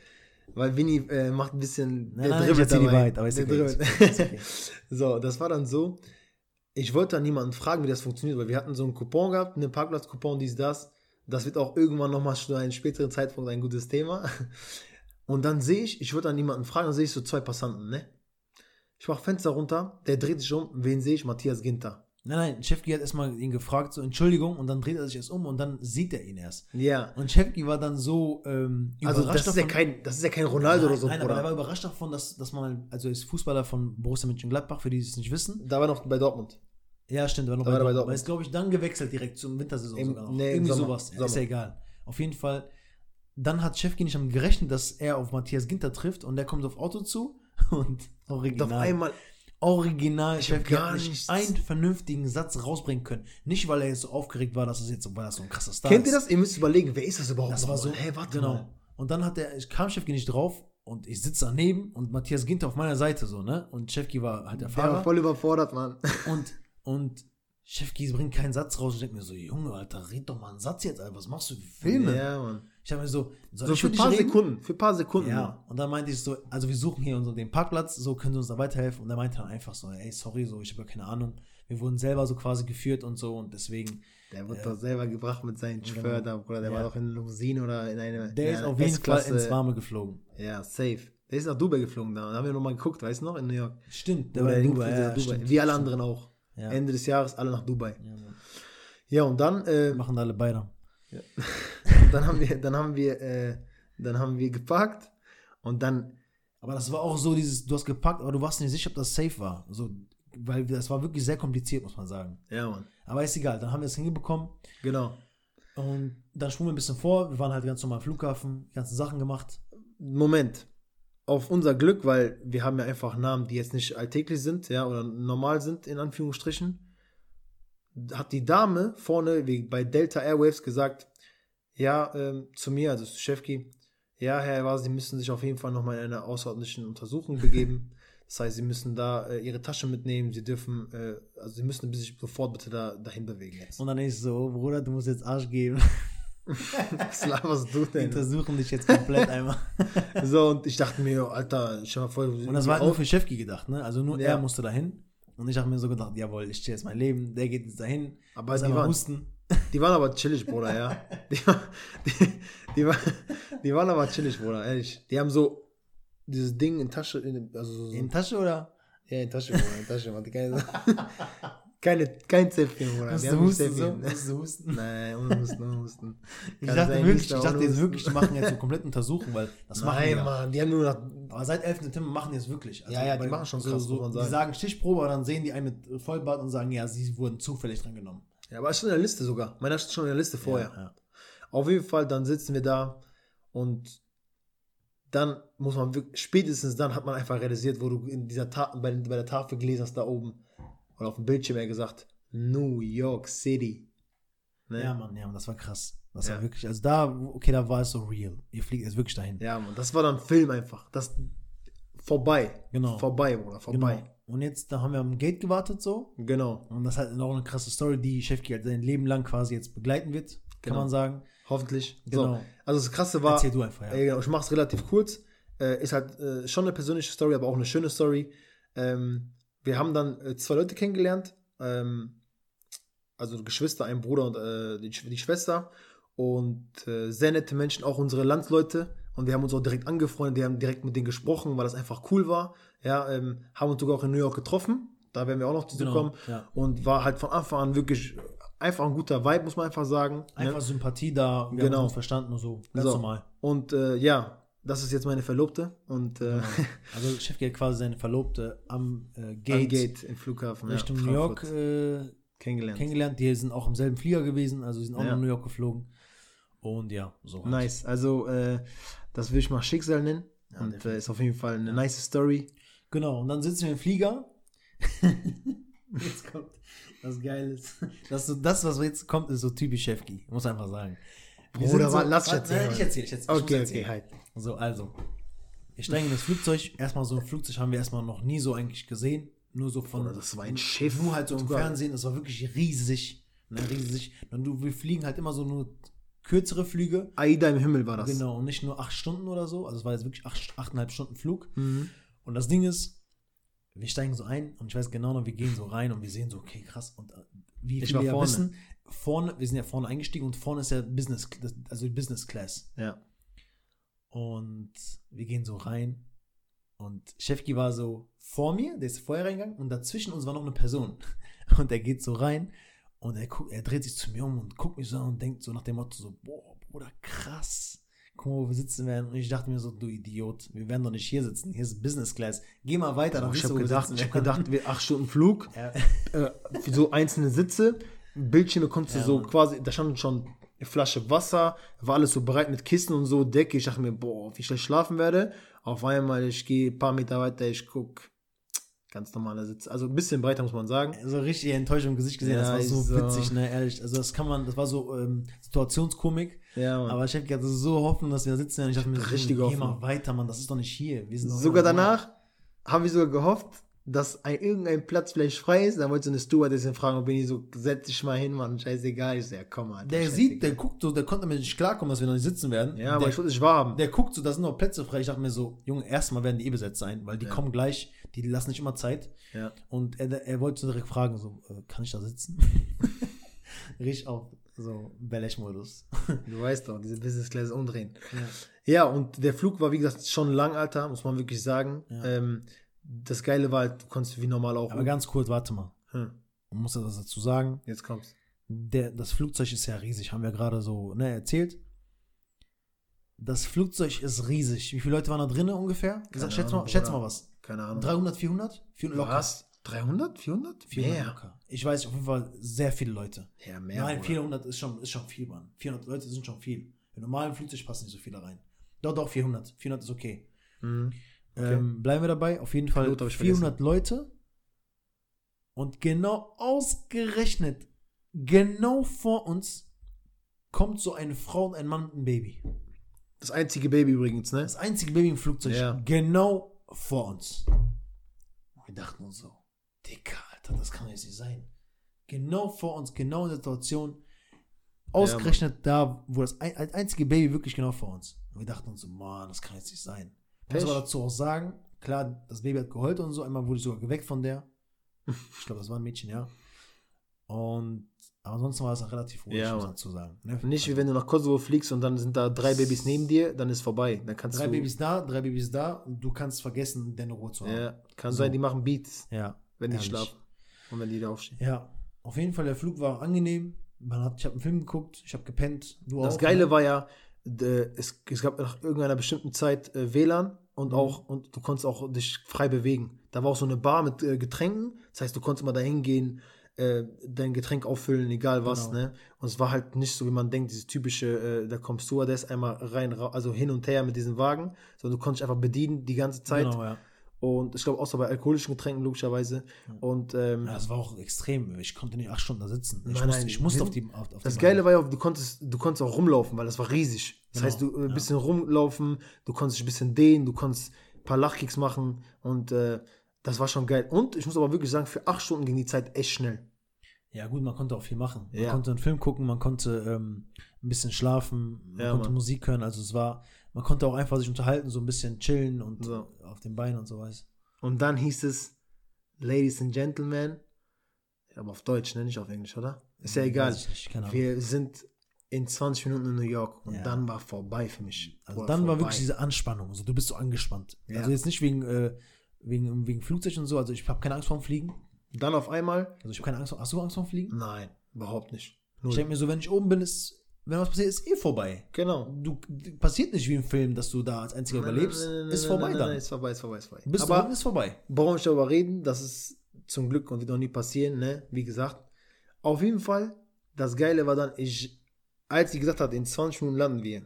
Speaker 1: Weil Winnie äh, macht ein bisschen.
Speaker 2: Nein, nein, ich erzähl die Wahrheit, aber ist
Speaker 1: Der dribbelt.
Speaker 2: okay.
Speaker 1: so, das war dann so. Ich wollte dann niemanden fragen, wie das funktioniert, weil wir hatten so einen Coupon gehabt, einen Parkplatz-Coupon, dies, das. Das wird auch irgendwann nochmal zu einem späteren Zeitpunkt ein gutes Thema. Und dann sehe ich, ich würde dann niemanden fragen, dann sehe ich so zwei Passanten, ne? Ich mache Fenster runter, der dreht sich um, wen sehe ich? Matthias Ginter.
Speaker 2: Nein, nein, Chefki hat erstmal ihn gefragt, so Entschuldigung, und dann dreht er sich erst um und dann sieht er ihn erst.
Speaker 1: Ja.
Speaker 2: Und Chefki war dann so ähm,
Speaker 1: Also das ist, ja kein, das ist ja kein Ronaldo
Speaker 2: nein,
Speaker 1: oder so,
Speaker 2: Nein, aber er
Speaker 1: Bruder.
Speaker 2: war überrascht davon, dass, dass man, also er ist Fußballer von Borussia Mönchengladbach, für die die es nicht wissen.
Speaker 1: Da war noch bei Dortmund.
Speaker 2: Ja, stimmt, war noch
Speaker 1: Da war bei
Speaker 2: Dortmund. Aber ist, glaube ich, dann gewechselt direkt zum Wintersaison
Speaker 1: Im-
Speaker 2: sogar noch.
Speaker 1: nee,
Speaker 2: Irgendwie
Speaker 1: Sommer.
Speaker 2: sowas.
Speaker 1: Sommer.
Speaker 2: Ist ja egal. Auf jeden Fall, dann hat Chefki nicht damit gerechnet, dass er auf Matthias Ginter trifft und der kommt auf Auto zu und
Speaker 1: Und
Speaker 2: original.
Speaker 1: auf einmal,
Speaker 2: original,
Speaker 1: Ich
Speaker 2: Chefki
Speaker 1: gar
Speaker 2: hat nicht einen vernünftigen Satz rausbringen können. Nicht, weil er jetzt so aufgeregt war, dass es jetzt, weil er so ein krasser Star
Speaker 1: kennt
Speaker 2: ist.
Speaker 1: ihr das? Ihr müsst überlegen, wer ist das überhaupt?
Speaker 2: Das war so,
Speaker 1: Hä, warte
Speaker 2: genau.
Speaker 1: mal.
Speaker 2: Und dann hat der, ich kam Chefki nicht drauf und ich sitze daneben und Matthias Ginter auf meiner Seite so, ne? Und Chefki war halt der
Speaker 1: Der war
Speaker 2: Fahrer.
Speaker 1: voll überfordert, Mann.
Speaker 2: Und, und Chefki bringt keinen Satz raus. Ich denke mir so, Junge, Alter, red doch mal einen Satz jetzt, Alter. Was machst du für Filme?
Speaker 1: Ja, Mann.
Speaker 2: Ich habe mir so,
Speaker 1: So für ein paar
Speaker 2: reden?
Speaker 1: Sekunden. Für ein paar Sekunden.
Speaker 2: Ja, und dann meinte ich so, also wir suchen hier unseren, den Parkplatz, so können Sie uns da weiterhelfen. Und er meinte dann einfach so, ey, sorry, so, ich habe ja keine Ahnung. Wir wurden selber so quasi geführt und so und deswegen,
Speaker 1: Der wird doch selber gebracht mit seinem
Speaker 2: Genau.
Speaker 1: Chauffeur da, Bruder. Der
Speaker 2: Ja.
Speaker 1: war doch in Limousine oder in eine.
Speaker 2: der
Speaker 1: in
Speaker 2: ist auf jeden Fall ins Warme geflogen.
Speaker 1: Ja, safe. Der ist nach Dubai geflogen da. Da haben wir nochmal geguckt, weißt du noch, in New York.
Speaker 2: Stimmt, der
Speaker 1: Oder
Speaker 2: war in
Speaker 1: der
Speaker 2: Dubai. Ja,
Speaker 1: Dubai.
Speaker 2: stimmt,
Speaker 1: Wie alle anderen auch.
Speaker 2: Ja.
Speaker 1: Ende des Jahres alle nach Dubai.
Speaker 2: Ja.
Speaker 1: Ja, und dann, äh,
Speaker 2: Machen alle beide.
Speaker 1: dann haben wir, dann haben wir, äh, dann haben wir geparkt und dann,
Speaker 2: Aber das war auch so dieses, du hast gepackt, aber du warst nicht sicher, ob das safe war. So, weil das war wirklich sehr kompliziert, muss man sagen.
Speaker 1: ja, Mann,
Speaker 2: Aber ist egal, dann haben wir es hingebekommen.
Speaker 1: genau.
Speaker 2: Und dann schwimmen wir ein bisschen vor. Wir waren halt ganz normal am Flughafen, die ganzen Sachen gemacht.
Speaker 1: Moment. Auf unser Glück, weil wir haben ja einfach Namen, die jetzt nicht alltäglich sind, ja, oder normal sind, in Anführungsstrichen, hat die Dame vorne wie bei Delta Airwaves gesagt, ja, ähm, zu mir, also zu Chefki, ja, Herr Evas, Sie müssen sich auf jeden Fall nochmal in eine außerordentliche Untersuchung begeben. Das heißt, Sie müssen da äh, Ihre Tasche mitnehmen, Sie dürfen, äh, also Sie müssen sich sofort bitte da, dahin bewegen jetzt.
Speaker 2: Und dann ist so, Bruder, du musst jetzt Arsch geben.
Speaker 1: Was laberst du denn?
Speaker 2: untersuchen dich jetzt komplett einmal.
Speaker 1: So, und ich dachte mir, Alter, stell mal vor,
Speaker 2: Und das war halt nur für Chefki gedacht, ne? Also nur
Speaker 1: Ja.
Speaker 2: er musste dahin. Und ich habe mir so gedacht, jawohl, ich stehe jetzt mein Leben, der geht jetzt dahin.
Speaker 1: Aber die waren-
Speaker 2: husten.
Speaker 1: Die waren aber chillig, Bruder, ja. Die, die, die, war, die waren aber chillig, Bruder, ehrlich. Die haben so dieses Ding in Tasche, in, also so,
Speaker 2: In die Tasche oder?
Speaker 1: ja, in Tasche, Bruder, in Tasche, man, keine, keine, kein Zäpfchen, Bruder. Die
Speaker 2: du husten, so? Musst du husten?
Speaker 1: Nein, ohne Husten, ohne Husten.
Speaker 2: Ich
Speaker 1: Kann
Speaker 2: dachte
Speaker 1: sein,
Speaker 2: wirklich, ich dachte jetzt wirklich, die machen jetzt so komplett Untersuchungen, weil das machen die
Speaker 1: Nein,
Speaker 2: ja.
Speaker 1: Mann, die haben nur nach,
Speaker 2: Aber seit 11. September machen die es wirklich. Also
Speaker 1: Ja, ja, die machen schon
Speaker 2: so,
Speaker 1: krass,
Speaker 2: so,
Speaker 1: muss man
Speaker 2: Die
Speaker 1: sagen.
Speaker 2: Stichprobe, aber dann sehen die einen mit Vollbart und sagen, ja, sie wurden zufällig dran genommen.
Speaker 1: ja, aber ist schon in der Liste sogar. Meiner ist schon in der Liste vorher.
Speaker 2: Ja, ja.
Speaker 1: Auf jeden Fall, dann sitzen wir da und dann muss man wirklich, spätestens dann hat man einfach realisiert, wo du in dieser Ta bei, bei der Tafel gelesen hast, da oben, oder auf dem Bildschirm eher gesagt, New York City. Ne?
Speaker 2: ja, Mann, ja, Mann, das war krass. Das
Speaker 1: Ja.
Speaker 2: war wirklich, also da, okay, da war es so real. Ihr fliegt jetzt wirklich dahin.
Speaker 1: Ja, Mann, das war dann Film einfach. Das vorbei.
Speaker 2: Genau.
Speaker 1: Vorbei, Bruder, vorbei.
Speaker 2: Genau. Und jetzt, da haben wir am Gate gewartet so.
Speaker 1: Genau.
Speaker 2: Und das ist halt noch eine krasse Story, die Chefki halt sein Leben lang quasi jetzt begleiten wird, kann
Speaker 1: Genau.
Speaker 2: man sagen.
Speaker 1: Hoffentlich.
Speaker 2: Genau.
Speaker 1: So. Also das Krasse war,
Speaker 2: Erzähl du einfach, ja.
Speaker 1: Äh, genau, ich mache es relativ kurz. Äh, ist halt äh, schon eine persönliche Story, aber auch eine schöne Story. Ähm, wir haben dann äh, zwei Leute kennengelernt. Ähm, also Geschwister, ein Bruder und äh, die, die Schwester. Und äh, sehr nette Menschen, auch unsere Landsleute. Und wir haben uns auch direkt angefreundet, wir haben direkt mit denen gesprochen, weil das einfach cool war. Ja, ähm, haben uns sogar auch in New York getroffen. Da werden wir auch noch zu
Speaker 2: Genau,
Speaker 1: kommen.
Speaker 2: ja.
Speaker 1: Und war halt von Anfang an wirklich einfach ein guter Vibe, muss man einfach sagen.
Speaker 2: Einfach
Speaker 1: ne?
Speaker 2: Sympathie da, wir
Speaker 1: Genau.
Speaker 2: haben uns verstanden und so. Ganz
Speaker 1: So.
Speaker 2: normal.
Speaker 1: Und äh, ja, das ist jetzt meine Verlobte. Und äh,
Speaker 2: Also Chefki hat quasi seine Verlobte am äh, Gate,
Speaker 1: Gate, Gate im Flughafen.
Speaker 2: Richtung
Speaker 1: ja,
Speaker 2: New York äh,
Speaker 1: kennengelernt.
Speaker 2: kennengelernt. Die sind auch im selben Flieger gewesen, also sind auch
Speaker 1: Ja.
Speaker 2: nach New York geflogen. Und ja, so. halt.
Speaker 1: Nice. Also, äh, das will ich mal Schicksal nennen. Und äh, ist auf jeden Fall eine nice Story.
Speaker 2: Genau, und dann sitzen wir im Flieger. jetzt kommt das Geile. Das, so, das, was jetzt kommt, ist so typisch Chefki. Muss einfach sagen. Wir
Speaker 1: Bruder, warte, lass ich erzählen,
Speaker 2: Ich erzähle, ich erzähle. ich
Speaker 1: Okay,
Speaker 2: muss
Speaker 1: okay, halt.
Speaker 2: So, also. Wir steigen in das Flugzeug. Erstmal so ein Flugzeug haben wir erstmal noch nie so eigentlich gesehen. Nur so von.
Speaker 1: Bruder, das war ein Schiff.
Speaker 2: Nur halt so im
Speaker 1: Sogar.
Speaker 2: Fernsehen. Das war wirklich riesig. Ne, riesig. Und du, wir fliegen halt immer so nur kürzere Flüge.
Speaker 1: Aida im Himmel war das.
Speaker 2: Genau. Und nicht nur acht Stunden oder so. Also es war jetzt wirklich acht, achteinhalb Stunden Flug.
Speaker 1: Mhm.
Speaker 2: Und das Ding ist, wir steigen so ein und ich weiß genau noch, wir gehen so rein und wir sehen so, okay, krass. Und äh, wie
Speaker 1: Ich war
Speaker 2: ja
Speaker 1: vorne.
Speaker 2: wissen, vorne, wir sind ja vorne eingestiegen und vorne ist ja Business, also Business Class.
Speaker 1: Ja.
Speaker 2: Und wir gehen so rein und Chefki war so vor mir, der ist vorher reingegangen und dazwischen uns war noch eine Person. Und er geht so rein und er, guckt, er dreht sich zu mir um und guckt mich so an und denkt so nach dem Motto so, boah, Bruder, krass. Guck mal, wo wir sitzen werden. Und ich dachte mir so, du Idiot, wir werden doch nicht hier sitzen. Hier ist Business Class. Geh mal weiter. Dann
Speaker 1: ich
Speaker 2: siehst du,
Speaker 1: habe gedacht, ich hab gedacht, wir acht Stunden Flug,
Speaker 2: Ja.
Speaker 1: äh, so einzelne Sitze, Bildschirme konntest
Speaker 2: Ja,
Speaker 1: du so
Speaker 2: Mann.
Speaker 1: quasi, da stand schon eine Flasche Wasser, war alles so bereit mit Kissen und so, Decke. Ich dachte mir, boah, wie ich schlecht schlafen werde. Auf einmal, ich gehe ein paar Meter weiter, ich guck, ganz normaler Sitz. Also ein bisschen breiter, muss man sagen.
Speaker 2: so richtig Enttäuschung im Gesicht gesehen.
Speaker 1: Ja,
Speaker 2: das war so
Speaker 1: so.
Speaker 2: witzig, ne, ehrlich. Also das kann man, das war so ähm, Situationskomik.
Speaker 1: Ja, Mann.
Speaker 2: Aber ich hätte gerade so hoffen, dass wir da sitzen. Und ich dachte mir,
Speaker 1: Richtig
Speaker 2: geh mal weiter, Mann. Das ist doch nicht hier.
Speaker 1: Sogar danach haben wir sogar gehofft, dass ein, irgendein Platz vielleicht frei ist. Dann wollte so eine Stewardessin fragen, ob ich so, setz dich mal hin, Mann, scheißegal. Ich so, ja, komm mal.
Speaker 2: Der sieht, der guckt so, der konnte damit nicht klarkommen, dass wir noch nicht sitzen werden.
Speaker 1: Ja, aber
Speaker 2: der,
Speaker 1: ich wollte nicht wahrhaben.
Speaker 2: der guckt so, da sind noch Plätze frei. Ich dachte mir so, Junge, erstmal werden die eh besetzt sein, weil die
Speaker 1: Ja.
Speaker 2: kommen gleich, die lassen nicht immer Zeit.
Speaker 1: Ja.
Speaker 2: Und er, er wollte so direkt fragen, so, äh, kann ich da sitzen? Richtig auf so Belech-Modus.
Speaker 1: Du weißt doch, diese Business Class umdrehen.
Speaker 2: Ja.
Speaker 1: Ja, und der Flug war, wie gesagt, schon lang, Alter, muss man wirklich sagen.
Speaker 2: Ja.
Speaker 1: Ähm, das Geile war halt, du konntest wie normal auch.
Speaker 2: Aber ganz kurz, warte mal.
Speaker 1: Hm,
Speaker 2: Man muss das dazu sagen.
Speaker 1: jetzt kommt's.
Speaker 2: Der, das Flugzeug ist ja riesig, haben wir gerade so ne, erzählt. Das Flugzeug ist riesig. Wie viele Leute waren da drinnen ungefähr?
Speaker 1: Keine
Speaker 2: schätze,
Speaker 1: Ahnung,
Speaker 2: mal,
Speaker 1: Bruder.
Speaker 2: mal was.
Speaker 1: Keine Ahnung.
Speaker 2: 300, 400? 400 locker.
Speaker 1: Was? 300? 400?
Speaker 2: 400
Speaker 1: Mehr.
Speaker 2: locker. Ich weiß auf jeden Fall sehr viele Leute.
Speaker 1: Ja, mehr.
Speaker 2: Nein,
Speaker 1: Bruder.
Speaker 2: 400 ist schon, ist schon viel, Mann. 400 Leute sind schon viel. Im normalen Flugzeug passen nicht so viele rein. Doch, doch, 400. 400 ist okay.
Speaker 1: Mhm. Okay.
Speaker 2: Ähm, bleiben wir dabei. Auf jeden Fall
Speaker 1: Pilot hab ich
Speaker 2: 400 Leute. Und genau ausgerechnet, genau vor uns kommt so eine Frau und ein Mann mit einem Baby.
Speaker 1: Das einzige Baby übrigens, ne?
Speaker 2: Das einzige Baby im Flugzeug.
Speaker 1: Ja.
Speaker 2: Genau vor uns. Und wir dachten uns so, Dicker, Alter, das kann jetzt nicht sein. Genau vor uns, genau in der Situation. Ausgerechnet da, wo das ein, ein einzige Baby wirklich genau vor uns. Und wir dachten uns so, Mann, das kann jetzt nicht sein. Ich muss
Speaker 1: Pech.
Speaker 2: aber dazu auch sagen, klar, das Baby hat geheult und so. Einmal wurde ich sogar geweckt von der. Ich glaube, das war ein Mädchen, ja. Und aber ansonsten war es auch relativ ruhig,
Speaker 1: Ja,
Speaker 2: muss man dazu sagen. Ne?
Speaker 1: Nicht wie wenn du nach Kosovo fliegst und dann sind da drei Babys neben dir, dann ist vorbei. Dann kannst
Speaker 2: Drei
Speaker 1: du.
Speaker 2: Babys da, drei Babys da und du kannst vergessen, deine Ruhe zu haben.
Speaker 1: Ja, kann
Speaker 2: So.
Speaker 1: sein, die machen Beats,
Speaker 2: Ja.
Speaker 1: wenn die schlafen. Und wenn die da aufstehen.
Speaker 2: Ja, auf jeden Fall, der Flug war angenehm. Man hat, ich habe einen Film geguckt, ich habe gepennt. Du
Speaker 1: Das
Speaker 2: auch,
Speaker 1: Geile
Speaker 2: ne?
Speaker 1: war ja, es, es gab nach irgendeiner bestimmten Zeit äh, WLAN und auch, und du konntest auch dich frei bewegen. Da war auch so eine Bar mit äh, Getränken. Das heißt, du konntest immer da hingehen, äh, dein Getränk auffüllen, egal was,
Speaker 2: Genau.
Speaker 1: ne? Und es war halt nicht so, wie man denkt, dieses typische, äh, da kommst du, der ist einmal rein, also hin und her mit diesem Wagen, sondern du konntest dich einfach bedienen die ganze Zeit.
Speaker 2: Genau, ja.
Speaker 1: Und ich glaube, außer bei alkoholischen Getränken, logischerweise. Und ähm,
Speaker 2: ja. Das war auch extrem. Ich konnte nicht acht Stunden da sitzen. Ich
Speaker 1: Nein,
Speaker 2: musste,
Speaker 1: nein,
Speaker 2: ich musste auf die auf, auf
Speaker 1: Das Geile war ja, du konntest, du konntest auch rumlaufen, weil das war riesig. Das
Speaker 2: Genau,
Speaker 1: heißt, du äh, ein
Speaker 2: ja.
Speaker 1: bisschen rumlaufen, du konntest dich ein bisschen dehnen, du konntest ein paar Lachkicks machen und äh, das war schon geil. Und ich muss aber wirklich sagen, für acht Stunden ging die Zeit echt schnell.
Speaker 2: Ja, gut, man konnte auch viel machen. Man
Speaker 1: Ja.
Speaker 2: konnte einen Film gucken, man konnte ähm, ein bisschen schlafen, man
Speaker 1: Ja,
Speaker 2: konnte
Speaker 1: Mann.
Speaker 2: Musik hören. Also es war, man konnte auch einfach sich unterhalten, so ein bisschen chillen und
Speaker 1: So.
Speaker 2: auf den Beinen und so was.
Speaker 1: Und dann hieß es, Ladies and Gentlemen, aber auf Deutsch, ne? nicht auf Englisch, oder? Ist ja egal.
Speaker 2: Weiß ich Ahnung.
Speaker 1: Wir sind in 20 Minuten in New York und
Speaker 2: Ja.
Speaker 1: dann war vorbei für mich.
Speaker 2: Also
Speaker 1: Boah,
Speaker 2: dann war
Speaker 1: vorbei.
Speaker 2: wirklich diese Anspannung. Also du bist so angespannt.
Speaker 1: Ja.
Speaker 2: Also jetzt nicht wegen, äh, wegen, wegen Flugzeug und so. Also ich habe keine Angst vorm Fliegen.
Speaker 1: Dann auf einmal,
Speaker 2: Also ich habe keine Angst vor. Hast du Angst vorm Fliegen?
Speaker 1: nein, überhaupt nicht.
Speaker 2: Ich
Speaker 1: Null.
Speaker 2: denke mir so, wenn ich oben bin, ist, wenn was passiert, ist eh vorbei.
Speaker 1: Genau.
Speaker 2: Du passiert nicht wie im Film, dass du da als einziger überlebst.
Speaker 1: Nein, nein, nein,
Speaker 2: ist
Speaker 1: nein,
Speaker 2: vorbei
Speaker 1: nein,
Speaker 2: dann.
Speaker 1: Nein, ist vorbei, ist vorbei, ist vorbei.
Speaker 2: Bist du
Speaker 1: Aber
Speaker 2: oben, ist vorbei.
Speaker 1: Warum ich darüber reden, das ist zum Glück und wird auch nie passieren, ne? Wie gesagt. Auf jeden Fall, das Geile war dann, ich, als sie gesagt hat, in 20 Minuten landen wir,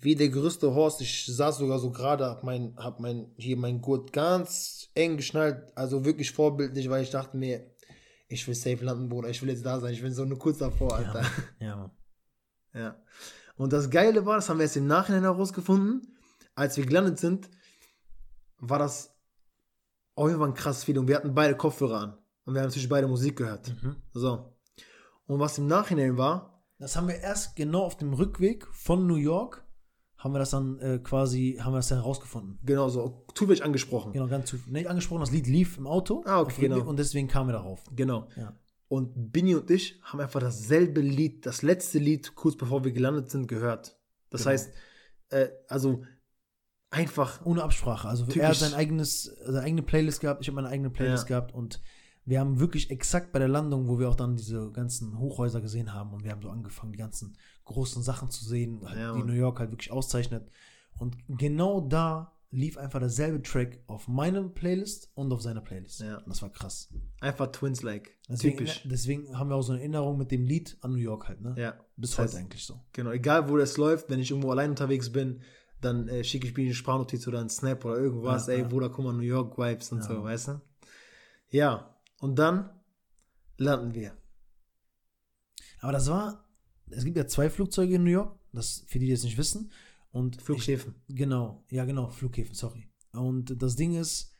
Speaker 1: wie der größte Horst, ich saß sogar so gerade, hab mein, hab mein, hier mein Gurt ganz eng geschnallt, also wirklich vorbildlich, weil ich dachte mir, ich will safe landen, Bruder, ich will jetzt da sein, ich bin so nur kurz davor, Alter.
Speaker 2: Ja, Mann.
Speaker 1: Ja. Und das Geile war, das haben wir jetzt im Nachhinein herausgefunden, als wir gelandet sind, war das auf jeden Fall ein krasses Feeling. Wir hatten beide Kopfhörer an. Und wir haben natürlich beide Musik gehört.
Speaker 2: Mhm.
Speaker 1: So. Und was im Nachhinein war,
Speaker 2: Das haben wir erst genau auf dem Rückweg von New York, haben wir das dann äh, quasi, haben wir das dann herausgefunden.
Speaker 1: genau so, zufällig angesprochen.
Speaker 2: Genau, ganz zu, nicht angesprochen, das Lied lief im Auto.
Speaker 1: Ah, okay,
Speaker 2: Rückweg
Speaker 1: genau.
Speaker 2: Und deswegen kamen wir darauf.
Speaker 1: Genau.
Speaker 2: Ja.
Speaker 1: Und Bini und ich haben einfach dasselbe Lied, das letzte Lied, kurz bevor wir gelandet sind, gehört. Das
Speaker 2: Genau.
Speaker 1: heißt, äh, also einfach,
Speaker 2: Ohne Absprache. Also er hat sein eigenes, seine eigene Playlist gehabt, ich habe meine eigene Playlist
Speaker 1: Ja.
Speaker 2: gehabt und wir haben wirklich exakt bei der Landung, wo wir auch dann diese ganzen Hochhäuser gesehen haben und wir haben so angefangen, die ganzen großen Sachen zu sehen, halt,
Speaker 1: Ja,
Speaker 2: die. New York halt wirklich auszeichnet. Und genau da lief einfach derselbe Track auf meinem Playlist und auf seiner Playlist.
Speaker 1: Ja.
Speaker 2: Und das war krass.
Speaker 1: Einfach Twins-like.
Speaker 2: Deswegen,
Speaker 1: Typisch.
Speaker 2: deswegen haben wir auch so eine Erinnerung mit dem Lied an New York halt, ne?
Speaker 1: Ja.
Speaker 2: Bis
Speaker 1: Das
Speaker 2: heute
Speaker 1: heißt,
Speaker 2: eigentlich so.
Speaker 1: Genau, egal wo das läuft, wenn ich irgendwo allein unterwegs bin, dann äh, schicke ich mir eine Sprachnotiz oder einen Snap oder irgendwas,
Speaker 2: Ja,
Speaker 1: ey,
Speaker 2: ja.
Speaker 1: Bruder, guck mal, New York Vibes und
Speaker 2: Ja.
Speaker 1: so, weißt du? Ja, und dann landen wir.
Speaker 2: Aber das war, es gibt ja zwei Flugzeuge in New York, das für die, die es nicht wissen. Und
Speaker 1: Flughäfen.
Speaker 2: Ich, genau, ja genau, Flughäfen, sorry. Und das Ding ist,